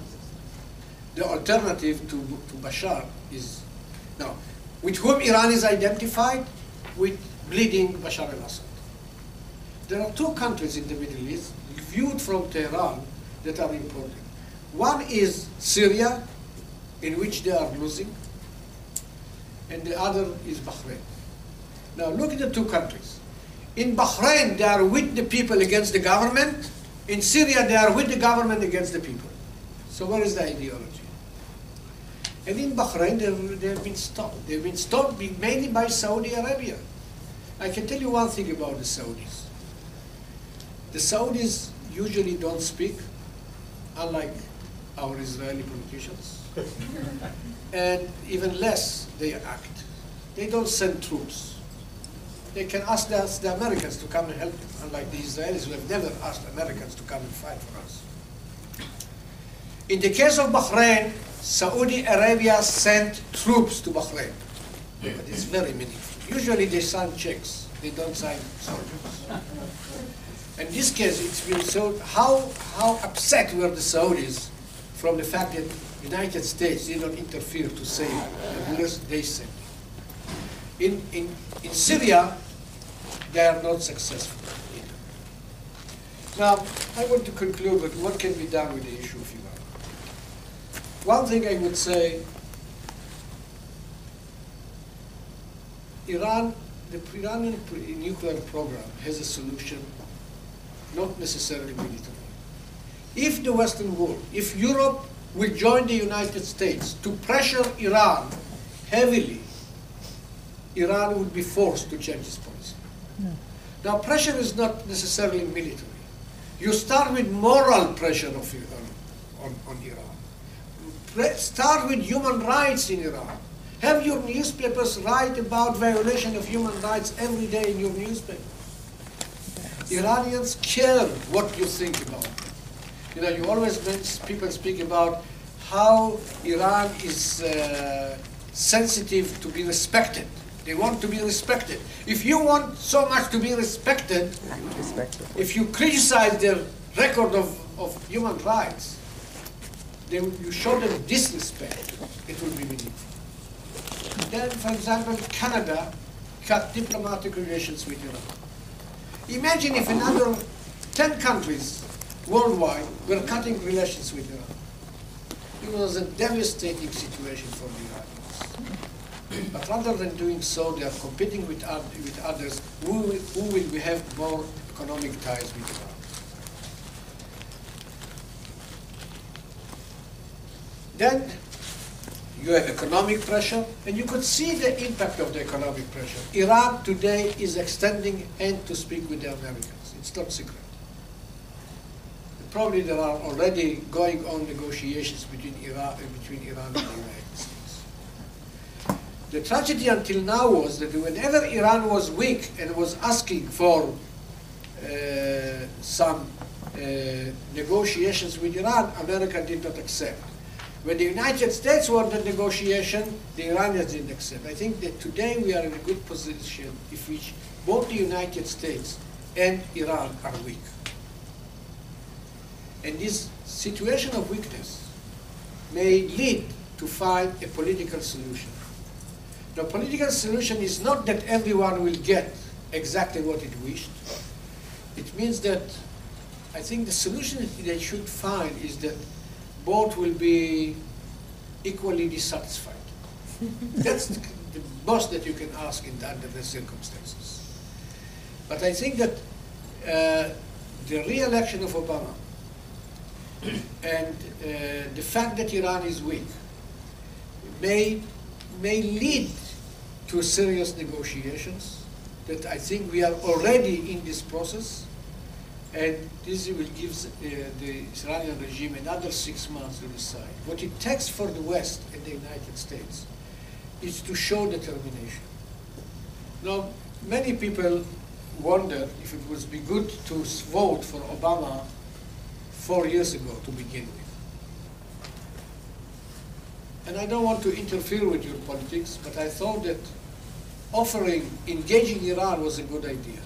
The alternative to, to Bashar is, now, with whom Iran is identified? With bleeding Bashar al-Assad. There are two countries in the Middle East, viewed from Tehran, that are important. One is Syria, in which they are losing, and the other is Bahrain. Now look at the two countries. In Bahrain, they are with the people against the government. In Syria, they are with the government against the people. So what is the ideology? And in Bahrain, they have, they have been stopped. They've been stopped mainly by Saudi Arabia. I can tell you one thing about the Saudis. The Saudis usually don't speak, unlike our Israeli politicians. and even less they act. They don't send troops. They can ask the, the Americans to come and help them, unlike the Israelis who have never asked Americans to come and fight for us. In the case of Bahrain, Saudi Arabia sent troops to Bahrain. But it's very meaningful. Usually they sign checks, they don't sign soldiers. In this case, it's been so, how, how upset were the Saudis from the fact that United States did not interfere to save the bullets they sent. In, in, in Syria, they are not successful. Now, I want to conclude with what can be done with the issue of Iran. One thing I would say, Iran, the Iranian nuclear program has a solution, not necessarily military. If the Western world, if Europe will join the United States to pressure Iran heavily, Iran would be forced to change its policy. Now, pressure is not necessarily military. You start with moral pressure of Iran, on, on Iran. Pre- start with human rights in Iran. Have your newspapers write about violation of human rights every day in your newspaper. Iranians care what you think about them. You know, you always people speak about how Iran is uh, sensitive to be respected. They want to be respected. If you want so much to be respected, if you criticize their record of, of human rights, then you show them disrespect, it will be meaningful. Then, for example, Canada cut diplomatic relations with Iran. Imagine if another 10 countries worldwide were cutting relations with Iran. It was a devastating situation for the Iranians. But rather than doing so, they are competing with, with others. Who will, who will we have more economic ties with Iran? Then you have economic pressure, and you could see the impact of the economic pressure. Iran today is extending hand to speak with the Americans. It's not secret. Probably there are already going on negotiations between Iran, between Iran and the United States. The tragedy until now was that whenever Iran was weak and was asking for uh, some uh, negotiations with Iran, America did not accept. When the United States wanted negotiation, the Iranians didn't accept. I think that today we are in a good position if which both the United States and Iran are weak. And this situation of weakness may lead to find a political solution. The political solution is not that everyone will get exactly what it wished. It means that I think the solution that they should find is that both will be equally dissatisfied. That's the the most that you can ask in under the circumstances. But I think that uh, the re-election of Obama and uh, the fact that Iran is weak may, may lead to serious negotiations that I think we are already in this process and this will give uh, the Iranian regime another six months to decide. What it takes for the West and the United States is to show determination. Now, many people wonder if it would be good to vote for Obama four years ago to begin with. And I don't want to interfere with your politics, but I thought that offering engaging Iran was a good idea.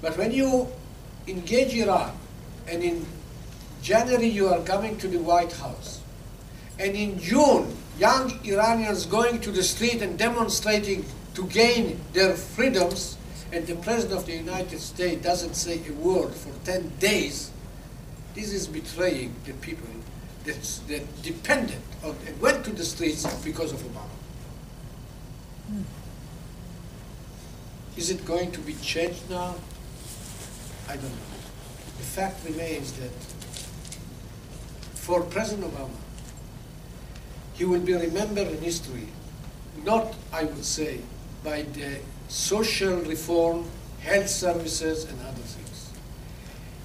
But when you engage Iran, and in January you are coming to the White House, and in June young Iranians going to the street and demonstrating to gain their freedoms, and the President of the United States doesn't say a word for 10 days, this is betraying the people that's, that depended on and went to the streets because of Obama. Hmm. Is it going to be changed now? I don't know. The fact remains that for President Obama, he will be remembered in history, not, I would say, by the social reform, health services, and other things.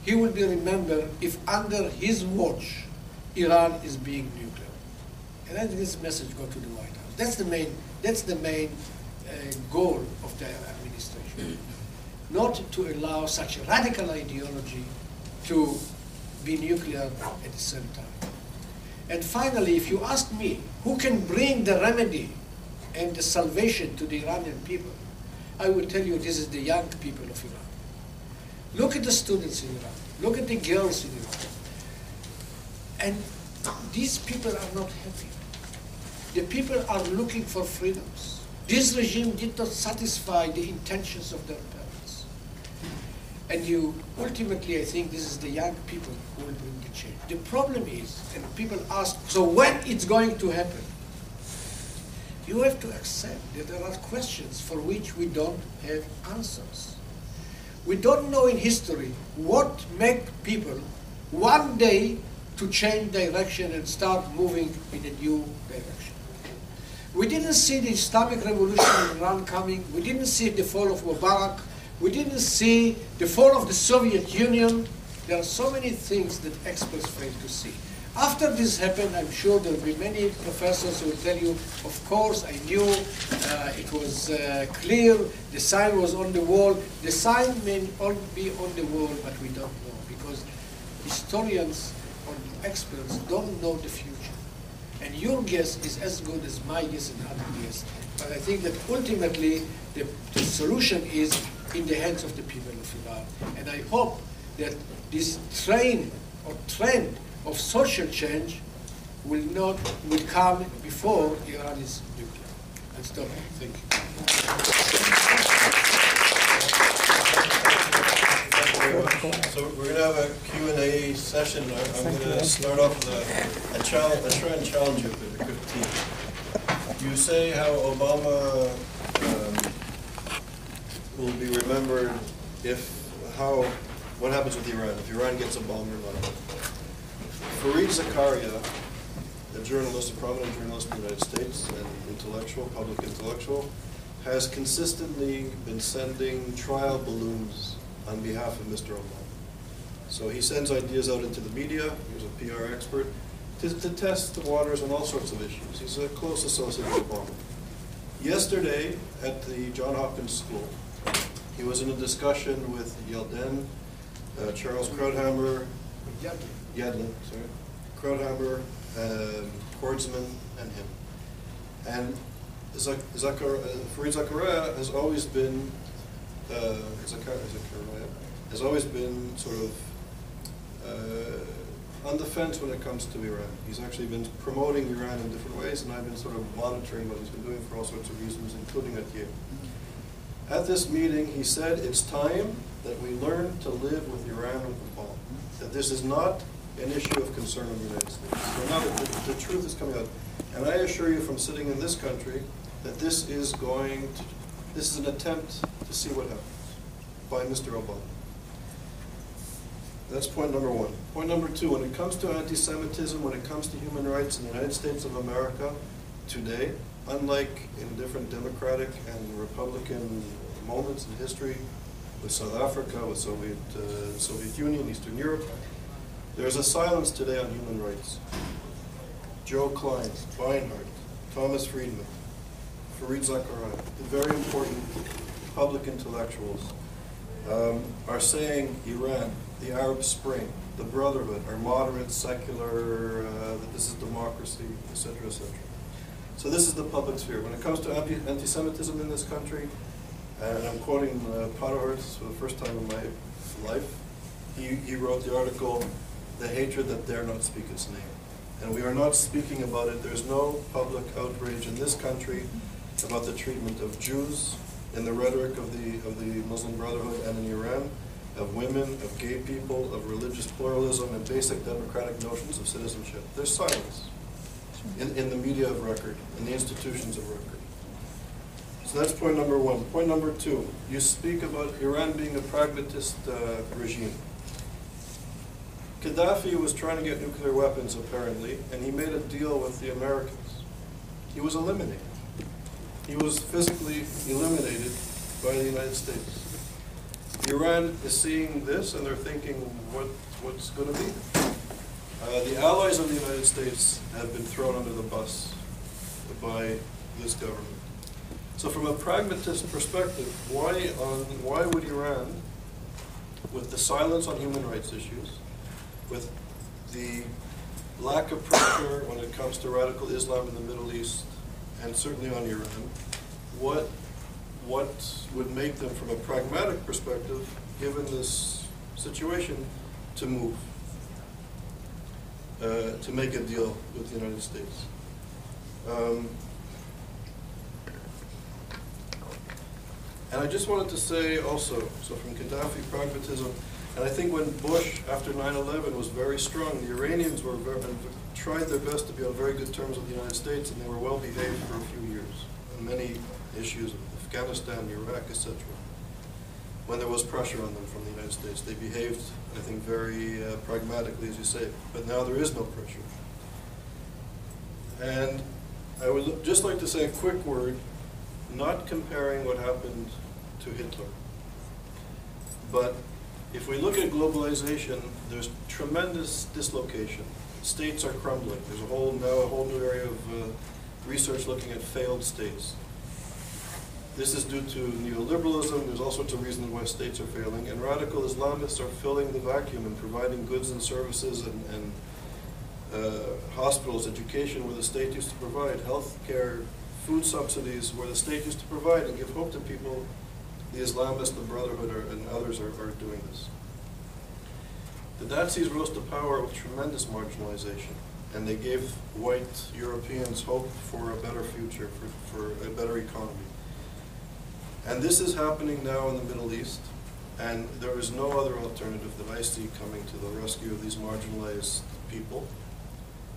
He will be remembered if under his watch, Iran is being nuclear. And I this message go to the White House. That's the main, that's the main uh, goal of the administration. Not to allow such a radical ideology to be nuclear at the same time. And finally, if you ask me, who can bring the remedy and the salvation to the Iranian people, I will tell you this is the young people of Iran. Look at the students in Iran. Look at the girls in Iran. And these people are not happy. The people are looking for freedoms. This regime did not satisfy the intentions of their parents. And you, ultimately, I think this is the young people who will bring the change. The problem is, and people ask, so when it's going to happen? You have to accept that there are questions for which we don't have answers. We don't know in history what make people one day to change direction and start moving in a new direction. We didn't see the Islamic Revolution in Iran coming. We didn't see the fall of Mubarak. We didn't see the fall of the Soviet Union. There are so many things that experts fail to see. After this happened, I'm sure there will be many professors who will tell you, of course, I knew, uh, it was uh, clear, the sign was on the wall. The sign may all be on the wall, but we don't know because historians or experts don't know the future. And your guess is as good as my guess and other guess. But I think that ultimately the, the solution is in the hands of the people of Iran. And I hope that this train or trend of social change will not will come before Iran is nuclear. And stop. Thank you. Thank you very much. So we're gonna have a Q and A session. I'm gonna start off with a, a challenge, a try and challenge you a quick team. You say how Obama um, will be remembered if, how, what happens with Iran, if Iran gets a bomb or not. Fareed Zakaria, a journalist, a prominent journalist in the United States, and intellectual, public intellectual, has consistently been sending trial balloons on behalf of Mr. Obama. So he sends ideas out into the media, he's a PR expert, to, to test the waters on all sorts of issues. He's a close associate with Obama. Yesterday, at the John Hopkins School, he was in a discussion with Yelden, uh, Charles Krauthammer, Yedlin, sorry, Krauthammer, um, Cordesman, and him. And Zak- Zakar, uh, Fareed Zakaria has always been, uh, has always been sort of uh, on the fence when it comes to Iran. He's actually been promoting Iran in different ways, and I've been sort of monitoring what he's been doing for all sorts of reasons, including at Yale. At this meeting, he said it's time that we learn to live with Iran with the. That this is not an issue of concern in the United States. So now the, the truth is coming out. And I assure you from sitting in this country that this is going to, this is an attempt to see what happens by Mr. Obama. That's point number one. Point number two, when it comes to anti-Semitism, when it comes to human rights in the United States of America today, unlike in different democratic and republican moments in history, with South Africa, with Soviet, uh, Soviet Union, Eastern Europe, there's a silence today on human rights. Joe Klein, Beinart, Thomas Friedman, Fareed Zakaria, the very important public intellectuals, um, are saying Iran, the Arab Spring, the Brotherhood, are moderate, secular, uh, that this is democracy, et cetera, et cetera. So this is the public sphere. When it comes to anti- anti-Semitism in this country, and I'm quoting uh, Podhoretz for the first time in my life, he, he wrote the article, The Hatred That Dare Not Speak Its Name. And we are not speaking about it. There's no public outrage in this country about the treatment of Jews in the rhetoric of the, of the Muslim Brotherhood and in Iran, of women, of gay people, of religious pluralism, and basic democratic notions of citizenship. There's silence in, in the media of record, in the institutions of record. So that's point number one. Point number two, you speak about Iran being a pragmatist uh, regime. Gaddafi was trying to get nuclear weapons, apparently, and he made a deal with the Americans. He was eliminated. He was physically eliminated by the United States. Iran is seeing this and they're thinking, what, what's going to be? Uh, the allies of the United States have been thrown under the bus by this government. So from a pragmatist perspective, why, on, why would Iran, with the silence on human rights issues, with the lack of pressure when it comes to radical Islam in the Middle East, and certainly on Iran, what, what would make them, from a pragmatic perspective, given this situation, to move, uh, to make a deal with the United States? Um, And I just wanted to say also, so from Gaddafi pragmatism, and I think when Bush, after 9/11, was very strong, the Iranians were very, tried their best to be on very good terms with the United States, and they were well behaved for a few years on many issues, of Afghanistan, Iraq, etc. When there was pressure on them from the United States, they behaved, I think, very uh, pragmatically, as you say. But now there is no pressure. And I would just like to say a quick word not comparing what happened to Hitler. But if we look at globalization, there's tremendous dislocation. States are crumbling. There's a whole now a whole new area of uh, research looking at failed states. This is due to neoliberalism. There's all sorts of reasons why states are failing, and radical Islamists are filling the vacuum and providing goods and services and, and uh, hospitals, education where the state used to provide, health care, food subsidies where the state used to provide and give hope to people, the Islamists, the Brotherhood, are, and others are, are doing this. The Nazis rose to power with tremendous marginalization, and they gave white Europeans hope for a better future, for, for a better economy. And this is happening now in the Middle East, and there is no other alternative that I see coming to the rescue of these marginalized people.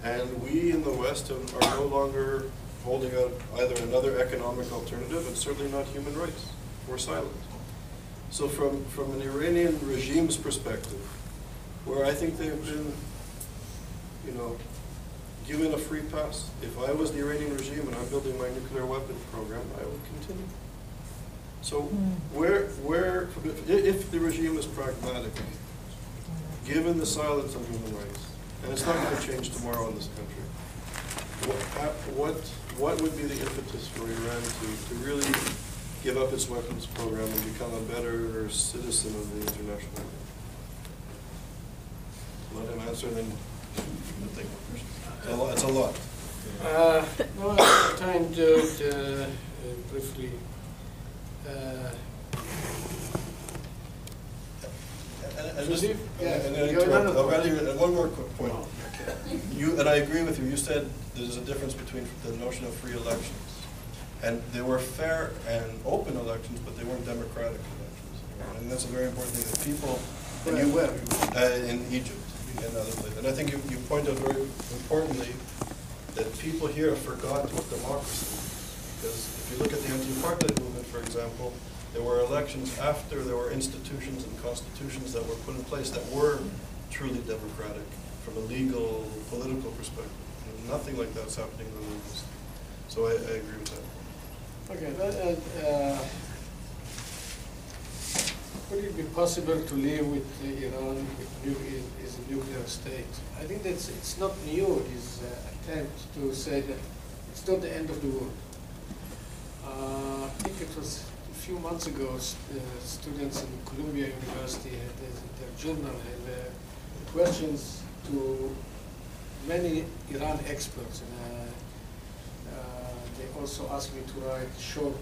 And we in the West have, are no longer holding out either another economic alternative, and certainly not human rights. We're silent. So from, from an Iranian regime's perspective, where I think they've been, you know, given a free pass, if I was the Iranian regime and I'm building my nuclear weapon program, I would continue. So where, where, if- if the regime is pragmatic, given the silence on human rights, and it's not gonna change tomorrow in this country, what, what, what would be the impetus for Iran to, to really give up its weapons program and become a better citizen of the international world? Let him answer, then we'll take more questions. It's a lot- It's a lot. Uh, No, I'm to uh, uh, briefly. Uh, And- and just- Sudeep? Yeah, and then you have interrupt. another I'll point. and one more quick point. You, and I agree with you, you said there's a difference between the notion of free elections. And they were fair and open elections, but they weren't democratic elections. And that's a very important thing, that people. and you- Where- Uh, in Egypt and other places. And I think you, you pointed out very importantly that people here have forgot what democracy is. Because if you look at the anti-apartheid movement, for example, there were elections after there were institutions and constitutions that were put in place that were truly democratic from a legal, political perspective. And Nothing like that's happening in the Middle East. So I, I agree with that. Okay, that, uh, uh, would it be possible to live with uh, Iran with is a nuclear state? I think that's, it's not new, his uh, attempt to say that it's not the end of the world. Uh, I think it was a few months ago, uh, students in Columbia University had their- journal had uh, questions to many Iran experts. And, uh, they also asked me to write short,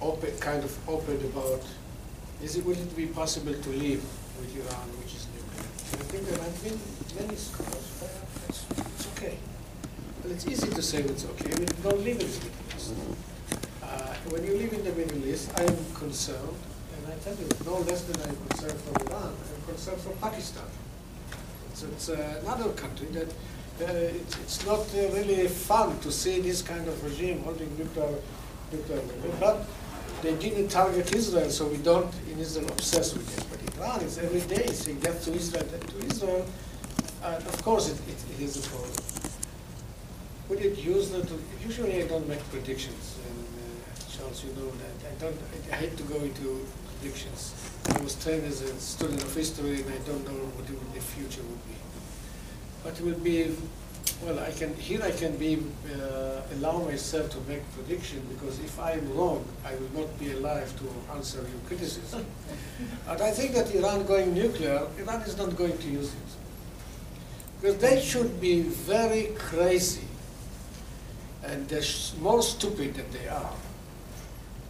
op kind of op-ed about, is it, will it be possible to live with Iran, which is nuclear? I think there have been many scholars, it's, it's okay. But it's easy to say it's okay when you don't live in the Middle East. Uh, when you live in the Middle East, I'm concerned, and I tell you, no less than I'm concerned for Iran, I'm concerned for Pakistan. So it's uh, another country that uh, it's, it's not uh, really fun to see this kind of regime holding nuclear, nuclear weapon. But they didn't target Israel, so we don't in Israel obsess with it. But Iran is every day saying that to Israel, that to Israel. And of course, it, it, it is a problem. Would it use that? To, usually, I don't make predictions, and uh, Charles, you know that I don't. I, I hate to go into predictions. I was trained as a student of history, and I don't know what the the future would be. But it would be. Well, I can here. I can be uh, allow myself to make prediction because if I am wrong, I will not be alive to answer your criticism. but I think that Iran going nuclear, Iran is not going to use it because they should be very crazy and they're more stupid than they are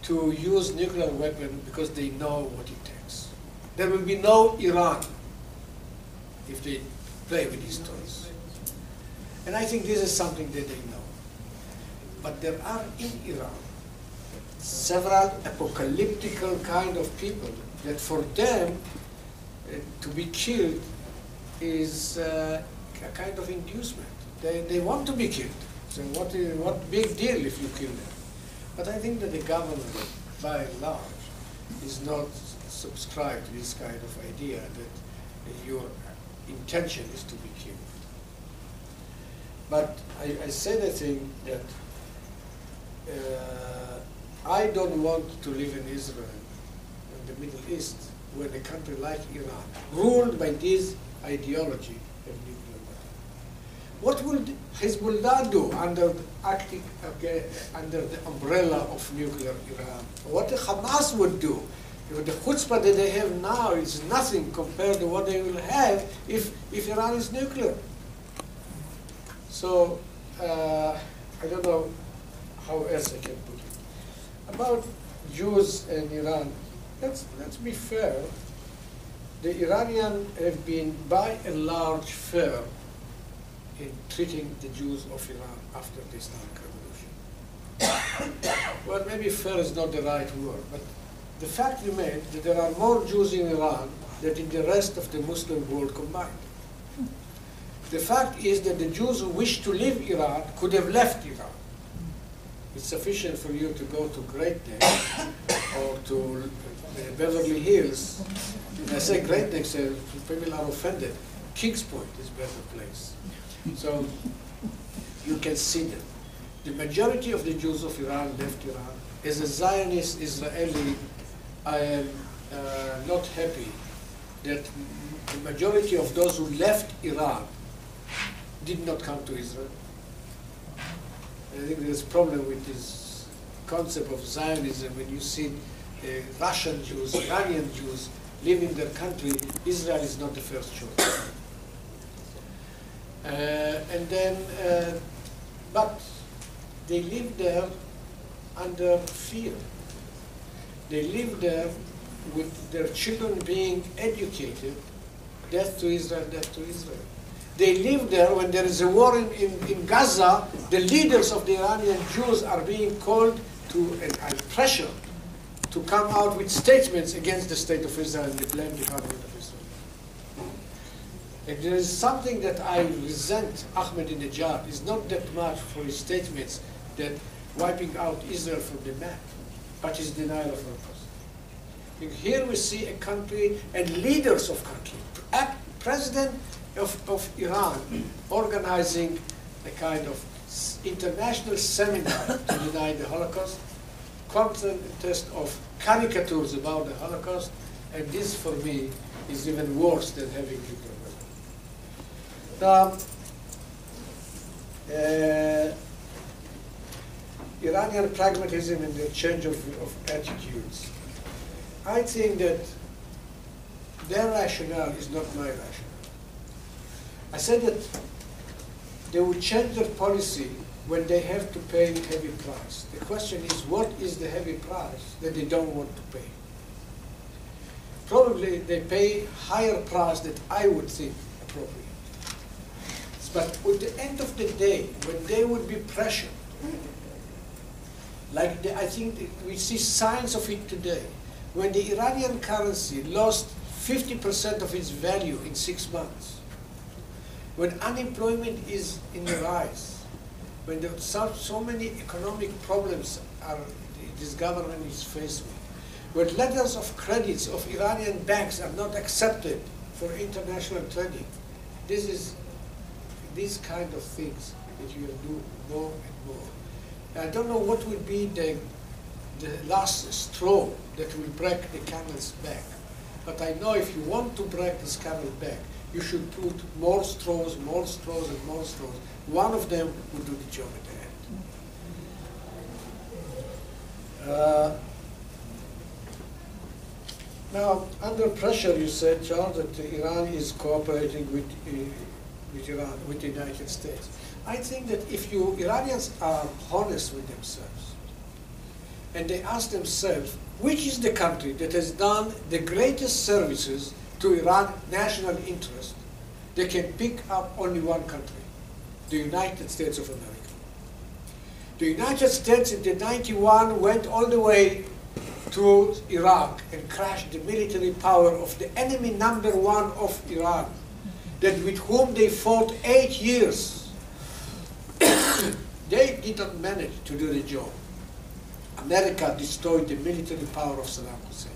to use nuclear weapon because they know what it takes. There will be no Iran if they play with these toys. And I think this is something that they know. But there are in Iran several apocalyptical kind of people that for them uh, to be killed is uh, a kind of inducement. They, they want to be killed. So what, is, what big deal if you kill them? But I think that the government, by and large, is not subscribed to this kind of idea that your intention is to be killed. But I, I a thing that uh, I don't want to live in Israel, in the Middle East, where a country like Iran, ruled by this ideology of nuclear. What will Hezbollah do under the, acting, okay, under the umbrella of nuclear Iran? What Hamas would do? The chutzpah that they have now is nothing compared to what they will have if, if Iran is nuclear. So, uh, I don't know how else I can put it. About Jews and Iran, let's, let's be fair. The Iranians have been by and large fair in treating the Jews of Iran after the Islamic Revolution. well, maybe fair is not the right word, but the fact remains that there are more Jews in Iran than in the rest of the Muslim world combined. The fact is that the Jews who wish to leave Iran could have left Iran. It's sufficient for you to go to Great Neck or to uh, Beverly Hills. When I say Great Neck, uh, people are offended. Kings Point is a better place. So you can see that The majority of the Jews of Iran left Iran. As a Zionist Israeli, I am uh, not happy that the majority of those who left Iran did not come to Israel. I think there's a problem with this concept of Zionism when you see uh, Russian Jews, Iranian Jews leaving their country, Israel is not the first choice. Uh, and then, uh, but they live there under fear. They live there with their children being educated, death to Israel, death to Israel. They live there when there is a war in, in, in Gaza, the leaders of the Iranian Jews are being called to and, and pressured to come out with statements against the state of Israel and blame the of Israel. And there is something that I resent Ahmadinejad is not that much for his statements that wiping out Israel from the map, but his denial of Holocaust. Here we see a country and leaders of country, president of, of Iran organizing a kind of international seminar to deny the Holocaust, contest of caricatures about the Holocaust, and this for me is even worse than having Hitler. Now, uh, Iranian pragmatism and the change of, of attitudes. I think that their rationale is not my rationale. I said that they would change their policy when they have to pay heavy price. The question is, what is the heavy price that they don't want to pay? Probably they pay higher price that I would think appropriate. But at the end of the day, when they would be pressured, like the, I think we see signs of it today, when the Iranian currency lost 50% of its value in six months, when unemployment is in the rise, when there are so, so many economic problems are, this government is faced with, when letters of credits of Iranian banks are not accepted for international trading, this is these kind of things that you do more and more. I don't know what will be the, the last straw that will break the camel's back. But I know if you want to break this camel's back, you should put more straws, more straws, and more straws. One of them will do the job at the end. Uh, now, under pressure, you said, Charles, that Iran is cooperating with, uh, with Iran, with the United States. I think that if you Iranians are honest with themselves, and they ask themselves, which is the country that has done the greatest services to Iran national interest, they can pick up only one country, the United States of America. The United States in the 91 went all the way to Iraq and crashed the military power of the enemy number one of Iran, that with whom they fought eight years. they did not manage to do the job. America destroyed the military power of Saddam Hussein.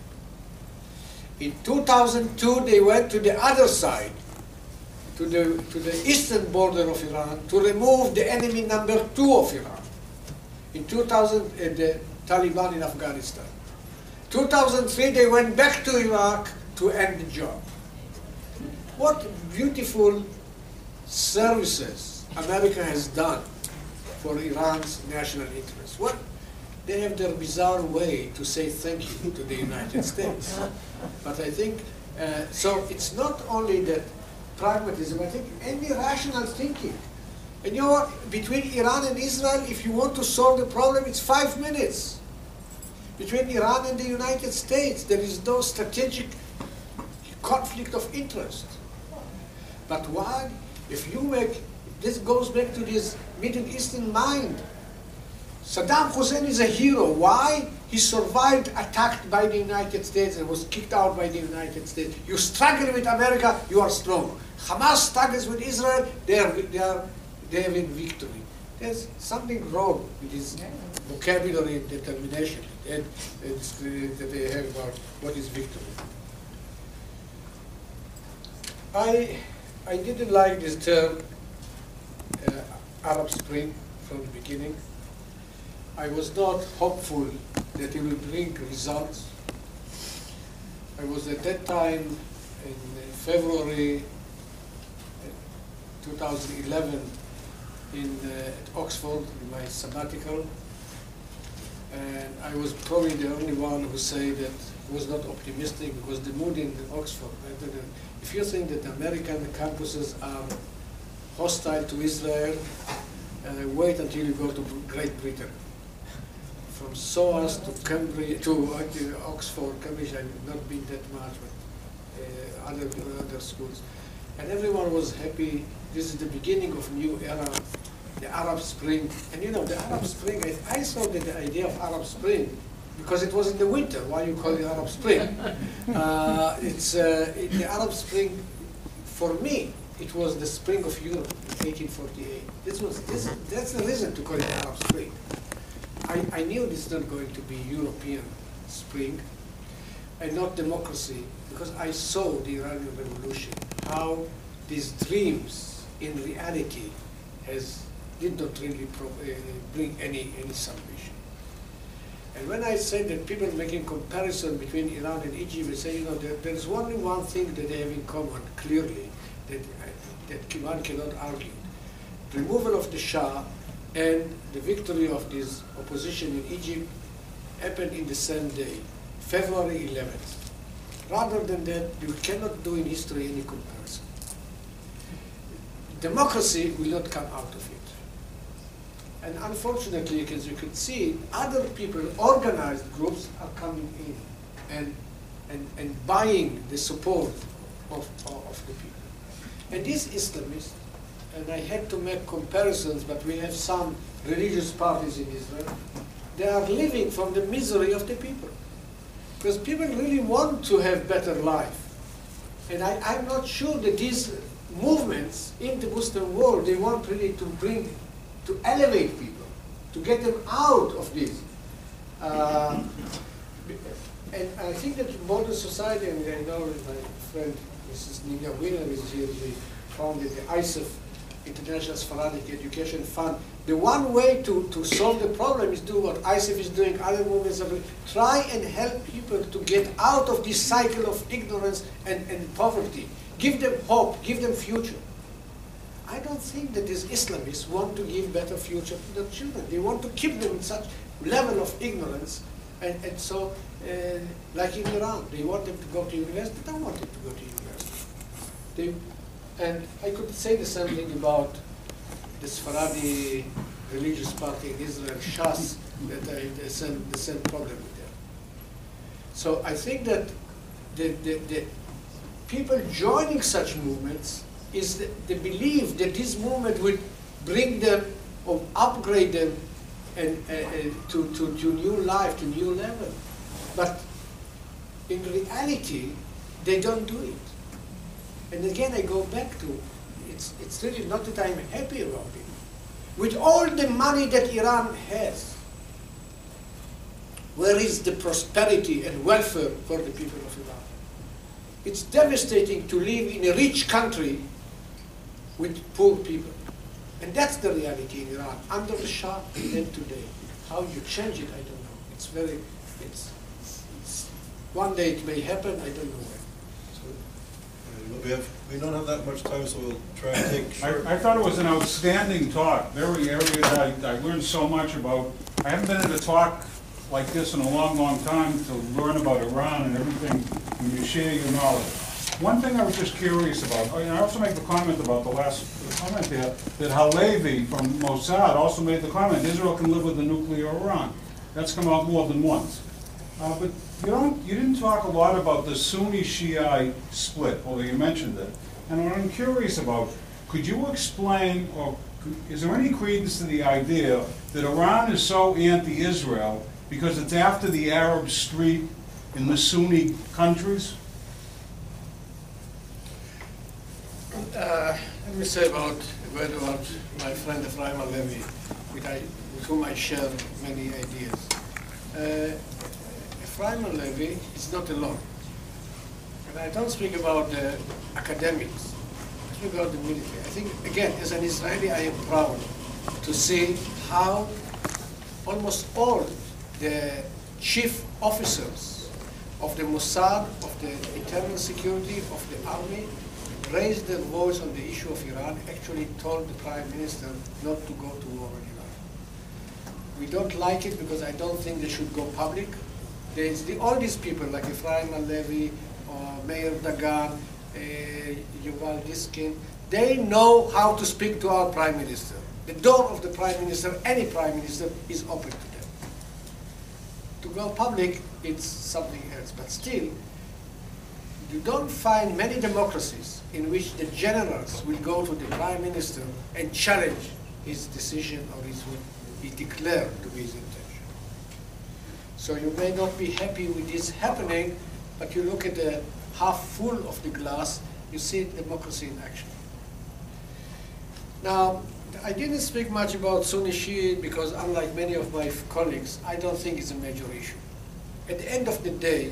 In 2002, they went to the other side, to the, to the eastern border of Iran, to remove the enemy number two of Iran. In 2000, uh, the Taliban in Afghanistan. 2003, they went back to Iraq to end the job. What beautiful services America has done for Iran's national interests. What they have their bizarre way to say thank you to the United States. But I think, uh, so it's not only that pragmatism, I think any rational thinking. And you know what, between Iran and Israel, if you want to solve the problem, it's five minutes. Between Iran and the United States, there is no strategic conflict of interest. But why? If you make, this goes back to this Middle Eastern mind. Saddam Hussein is a hero. Why? He survived attacked by the United States and was kicked out by the United States. You struggle with America, you are strong. Hamas struggles with Israel, they are, they are, they have in victory. There's something wrong with this vocabulary and determination and, and that they have about what is victory. I, I didn't like this term uh, Arab Spring from the beginning. I was not hopeful that it will bring results. I was at that time in February uh, 2011 in uh, at Oxford in my sabbatical, and I was probably the only one who said that was not optimistic because the mood in Oxford. If you think that American campuses are hostile to Israel, uh, wait until you go to Great Britain. From SOAS to Cambridge to uh, Oxford, Cambridge, I've not been that much, but uh, other other schools, and everyone was happy. This is the beginning of a new era, the Arab Spring, and you know the Arab Spring. I, I saw that the idea of Arab Spring because it was in the winter. Why you call it Arab Spring? uh, it's uh, the Arab Spring for me it was the spring of Europe in 1848. This was this, that's the reason to call it Arab Spring. I, I knew this is not going to be European spring and not democracy because I saw the Iranian Revolution, how these dreams in reality has did not really uh, bring any any salvation. And when I say that people making comparison between Iran and Egypt, they say, you know, there, there's only one thing that they have in common, clearly, that, uh, that one cannot argue. Removal of the Shah and the victory of this opposition in Egypt happened in the same day, February 11th. Rather than that, you cannot do in history any comparison. Democracy will not come out of it. And unfortunately, as you could see, other people, organized groups, are coming in and, and, and buying the support of, of the people. And these Islamists, and I had to make comparisons, but we have some religious parties in Israel, they are living from the misery of the people. Because people really want to have better life. And I, I'm not sure that these movements in the Muslim world, they want really to bring, to elevate people, to get them out of this. Uh, and I think that modern society, and I know my friend Mrs. Nina Weiner is here, she founded the ISEF, International Sephardic Education Fund. The one way to, to solve the problem is do what ISEF is doing, other movements are doing. Try and help people to get out of this cycle of ignorance and, and poverty. Give them hope, give them future. I don't think that these Islamists want to give better future to their children. They want to keep them in such level of ignorance. And, and so, uh, like in Iran, they want them to go to university. They don't want them to go to university. They, and I could say the same thing about the Sephardi religious party in Israel, Shas, that I the same, the same problem with them. So I think that the, the, the people joining such movements is the, the belief that this movement will bring them or upgrade them and, uh, uh, to, to, to new life, to new level. But in reality, they don't do it. And again, I go back to, it's, it's really not that I'm happy about it. With all the money that Iran has, where is the prosperity and welfare for the people of Iran? It's devastating to live in a rich country with poor people. And that's the reality in Iran, under the Shah and today. How you change it, I don't know. It's very, it's, it's one day it may happen, I don't know when. Uh, We have, we don't have that much time, so we'll try and take short. I, I thought it was an outstanding talk, very erudite, I, I learned so much about, I haven't been at a talk like this in a long, long time to learn about Iran and everything, when you share your knowledge. One thing I was just curious about, oh, I also make the comment about the last comment there, that Halevy from Mossad also made the comment, Israel can live with a nuclear Iran. That's come out more than once. Uh, but you don't, you didn't talk a lot about the Sunni Shiite split, although you mentioned it. And what I'm curious about, could you explain, or is there any credence to the idea that Iran is so anti-Israel because it's after the Arab street in the Sunni countries? Uh, Let me say about, a word about my friend Ephraim Levy, with, with whom I share many ideas. Uh, Ephraim Levy is not alone. And I don't speak about the academics, I speak about the military. I think, again, as an Israeli, I am proud to see how almost all the chief officers of the Mossad, of the internal security, of the army, raised their voice on the issue of Iran, actually told the prime minister not to go to war in Iran. We don't like it because I don't think they should go public. There's the, all these people like Ephraim Halevy, or Meir Dagan, uh, Yuval Diskin, they know how to speak to our prime minister. The door of the prime minister, any prime minister, is open to them. To go public, it's something else. But still, you don't find many democracies in which the generals will go to the prime minister and challenge his decision or his what he declared to be his intention. So you may not be happy with this happening, but you look at the half full of the glass, you see democracy in action. Now, I didn't speak much about Sunni Shiite because unlike many of my colleagues, I don't think it's a major issue. At the end of the day,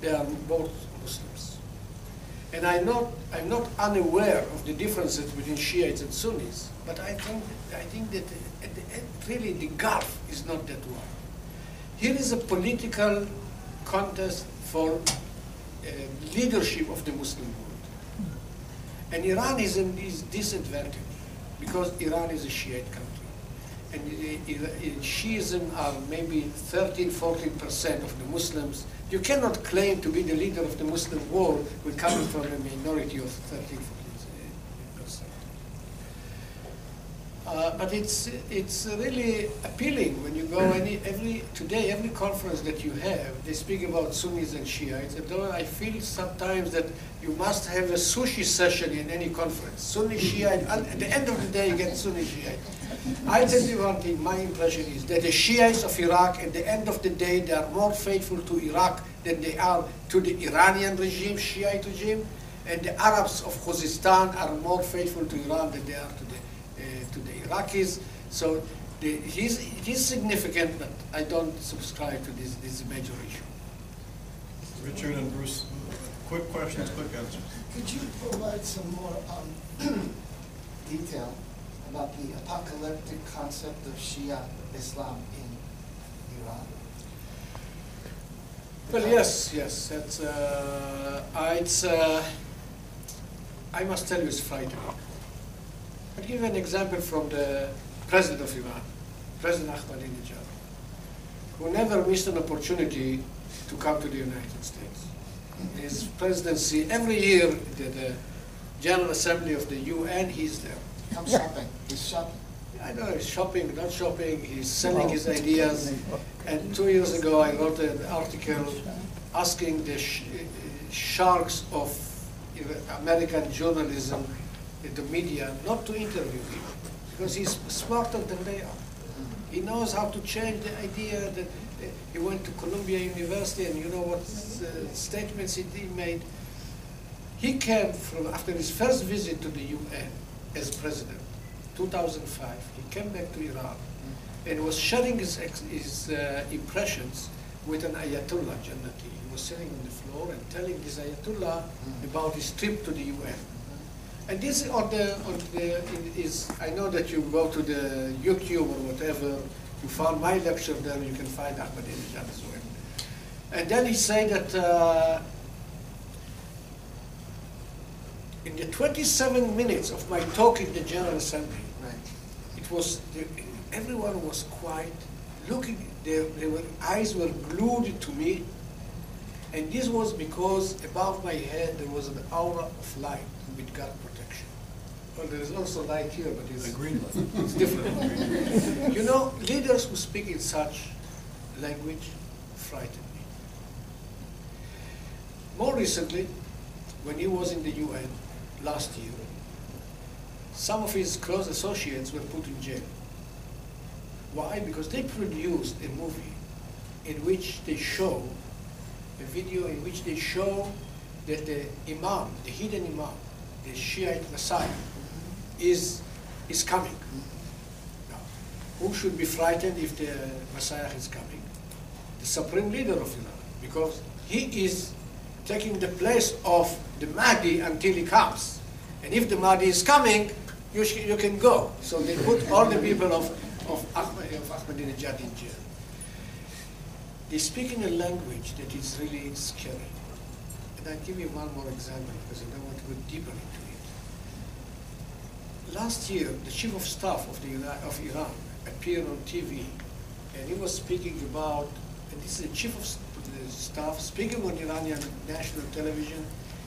they are both. And I'm not, I'm not unaware of the differences between Shiites and Sunnis, but I think, I think that at the end, really the gulf is not that wide. Here is a political contest for uh, leadership of the Muslim world. And Iran is in this disadvantage because Iran is a Shiite country. And uh, uh, Shiism are maybe 13, 14% of the Muslims. You cannot claim to be the leader of the Muslim world when coming from a minority of 13, Uh, but it's it's really appealing when you go any every today every conference that you have they speak about Sunnis and Shiites. And I feel sometimes that you must have a sushi session in any conference Sunni Shiite at the end of the day you get Sunni Shiite. I tell you one thing my impression is that the Shiites of Iraq at the end of the day they are more faithful to Iraq than they are to the Iranian regime Shiite regime. And the Arabs of Khuzestan are more faithful to Iran than they are to to the Iraqis. So the, he's, he's significant, but I don't subscribe to this, this major issue. Richard and Bruce, quick questions, quick answers. Could you provide some more um, detail about the apocalyptic concept of Shia Islam in Iran? Well, yes, yes. It's, uh, I- it's, uh, I must tell you, it's frightening. I'll give you an example from the president of Iran, President Ahmadinejad, who never missed an opportunity to come to the United States. His presidency, every year, the, the General Assembly of the UN, he's there. Come shopping, he's shopping. I know he's shopping, not shopping, he's selling his ideas. And two years ago, I wrote an article asking the sh- sharks of American journalism, the media, not to interview him, because he's smarter than they are. He knows how to change the idea that uh, he went to Columbia University, and you know what uh, statements he made. He came from, after his first visit to the UN as president, 2005, he came back to Iran and was sharing his, his uh, impressions with an Ayatollah Jannati. He was sitting on the floor and telling this Ayatollah about his trip to the UN. And this on the, on the, is, I know that you go to the YouTube or whatever, you found my lecture there, you can find Ahmadinejad as well. And then he said that uh, in the 27 minutes of my talk in the General Assembly, Right. it was, the, everyone was quiet, looking, their, their eyes were glued to me. And this was because above my head there was an aura of light with God. Well, there is also light here, but it's, A green light. it's different. you know, leaders who speak in such language frighten me. More recently, when he was in the UN last year, some of his close associates were put in jail. Why? Because they produced a movie in which they show, a video in which they show that the imam, the hidden imam, the Shiite Messiah, is, is coming. Now, who should be frightened if the Messiah is coming? The supreme leader of Iran, because he is taking the place of the Mahdi until he comes. And if the Mahdi is coming, you, you can go. So they put all the people of, of, Ahmad, of Ahmadinejad in jail. They speak in a language that is really scary. And I'll give you one more example because I don't want to go deeper. Last year, the chief of staff of, the, of Iran appeared on TV and he was speaking about, and this is the chief of the staff speaking on Iranian national television,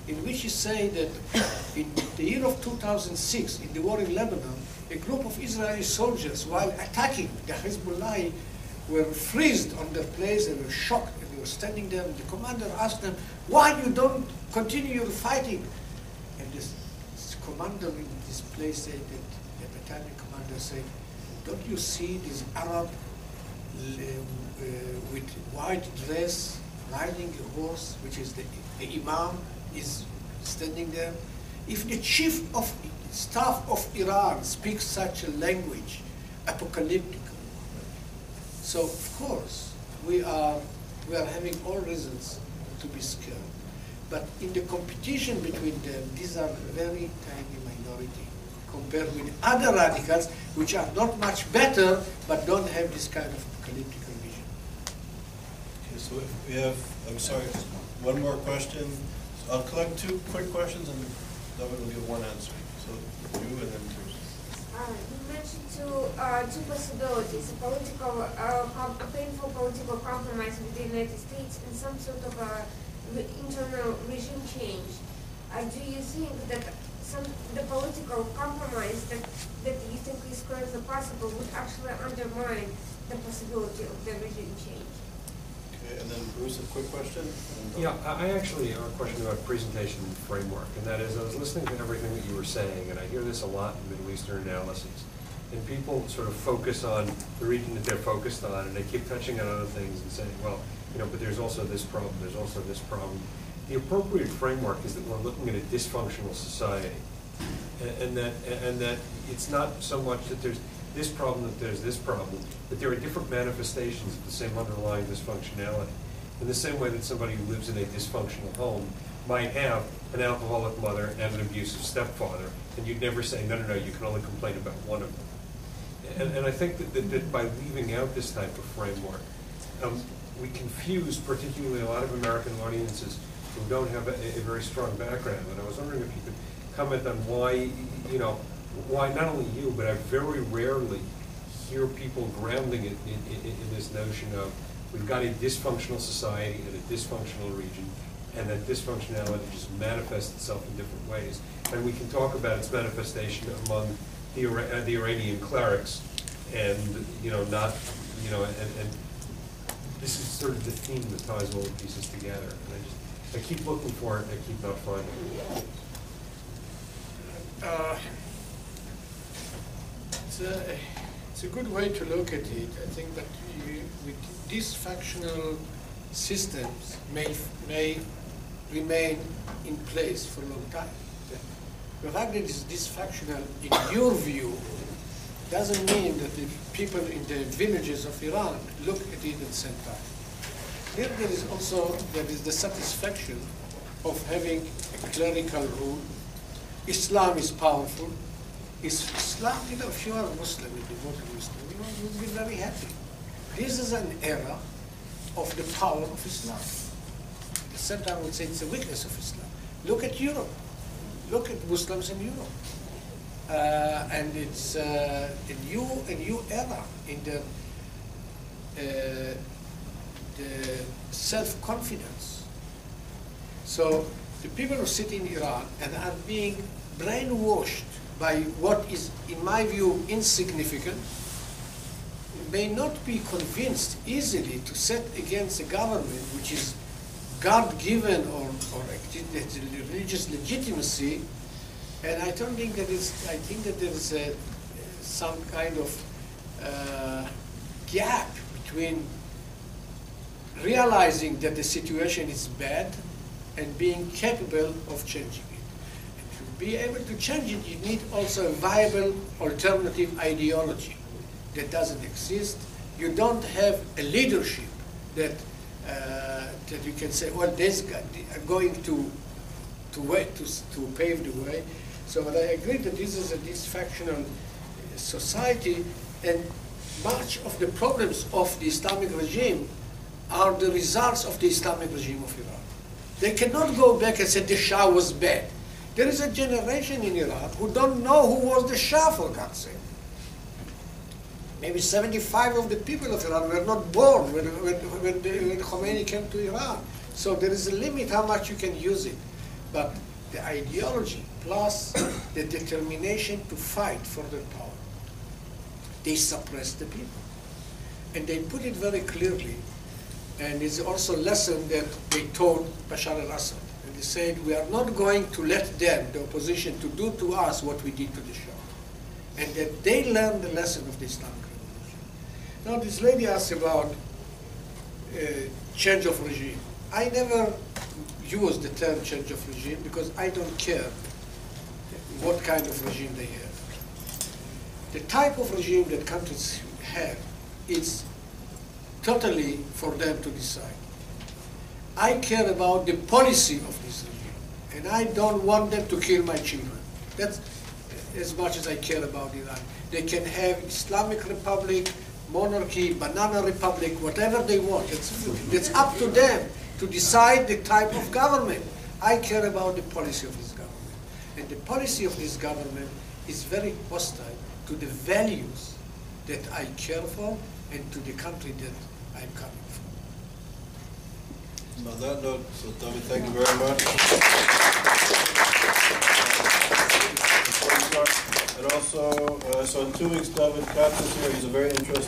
in which he said that in the year of 2006, in the war in Lebanon, a group of Israeli soldiers, while attacking the Hezbollah, were freezed on their place, they were shocked, and they were standing there, and the commander asked them, why you don't continue your fighting? And this, this commander in this place said that, the battalion commander said, don't you see this Arab uh, with white dress riding a horse, which is the, the imam, is standing there? If the chief of staff of Iran speaks such a language, apocalyptic, so of course we are we are having all reasons to be scared. But in the competition between them, these are very tiny minority compared with other radicals which are not much better but don't have this kind of apocalyptic vision. Okay, so if we have, I'm sorry, one more question. So I'll collect two quick questions and then we'll give one answer. So you and then Bruce. Uh, you mentioned two, uh, two possibilities, a political, uh, a painful political compromise with the United States and some sort of a re- internal regime change. Uh, do you think that some, the political compromise that, that you think is currently possible would actually undermine the possibility of the regime change? Okay, and then Bruce, a quick question? Yeah, I I actually have a question about presentation framework, and that is, I was listening to everything that you were saying, and I hear this a lot in Middle Eastern analyses. And people sort of focus on the region that they're focused on, and they keep touching on other things and saying, well, you know, but there's also this problem, there's also this problem. The appropriate framework is that we're looking at a dysfunctional society, and and that, and that it's not so much that there's this problem, that there's this problem, but there are different manifestations of the same underlying dysfunctionality. In the same way that somebody who lives in a dysfunctional home might have an alcoholic mother and an abusive stepfather, and you'd never say, no, no, no, you can only complain about one of them. And, and I think that, that, that by leaving out this type of framework, um, we confuse particularly a lot of American audiences who don't have a, a very strong background. And I was wondering if you could comment on why, you know, why not only you, but I very rarely hear people grounding it in, in, in this notion of we've got a dysfunctional society and a dysfunctional region, and that dysfunctionality just manifests itself in different ways. And we can talk about its manifestation among the, the Iranian clerics, and, you know, not, you know, and, and this is sort of the theme that ties all the pieces together. And I just, I keep looking for it, I keep not finding it. Uh, It's a, it's a good way to look at it. I think that you, with dysfunctional systems may, may remain in place for a long time. The fact that it's dysfunctional, in your view, doesn't mean that the people in the villages of Iran look at it at the same time. Here there is also, there is the satisfaction of having a clerical rule. Islam is powerful. Is Islam, you know, if you are a Muslim, a devoted Muslim, you you'll be very happy. This is an era of the power of Islam. Time, I would say it's a weakness of Islam. Look at Europe. Look at Muslims in Europe. Uh, and it's uh, a new a new era in the uh, the self confidence. So the people who sit in Iran and are being brainwashed by what is, in my view, insignificant, may not be convinced easily to set against a government which is God-given or, or religious legitimacy, and I don't think that is. I think that there is a, some kind of uh, gap between realizing that the situation is bad and being capable of changing it. And to be able to change it, you need also a viable alternative ideology that doesn't exist. You don't have a leadership that, uh, that you can say, well, this guy going to, to to, to pave the way. So but I agree that this is a dysfunctional society and much of the problems of the Islamic regime are the results of the Islamic regime of Iran. They cannot go back and say the Shah was bad. There is a generation in Iran who don't know who was the Shah, for God's sake. Maybe 75 of the people of Iran were not born when, when, when, the, when Khomeini came to Iran. So there is a limit how much you can use it. But the ideology plus the determination to fight for their power, they suppress the people. And they put it very clearly and it's also a lesson that they taught Bashar al-Assad. And they said, we are not going to let them, the opposition, to do to us what we did to the Shah. And that they learned the lesson of the Islamic Revolution. Now, this lady asked about uh, change of regime. I never use the term change of regime because I don't care what kind of regime they have. The type of regime that countries have is totally for them to decide. I care about the policy of this regime, and I don't want them to kill my children. That's as much as I care about Iran. They can have Islamic Republic, monarchy, banana republic, whatever they want. It's, it's up to them to decide the type of government. I care about the policy of government. And the policy of this government is very hostile to the values that I care for and to the country that I'm coming from. On that note, so David, thank you very much. And also, uh, so in two weeks, David Katz is here, he's a very interesting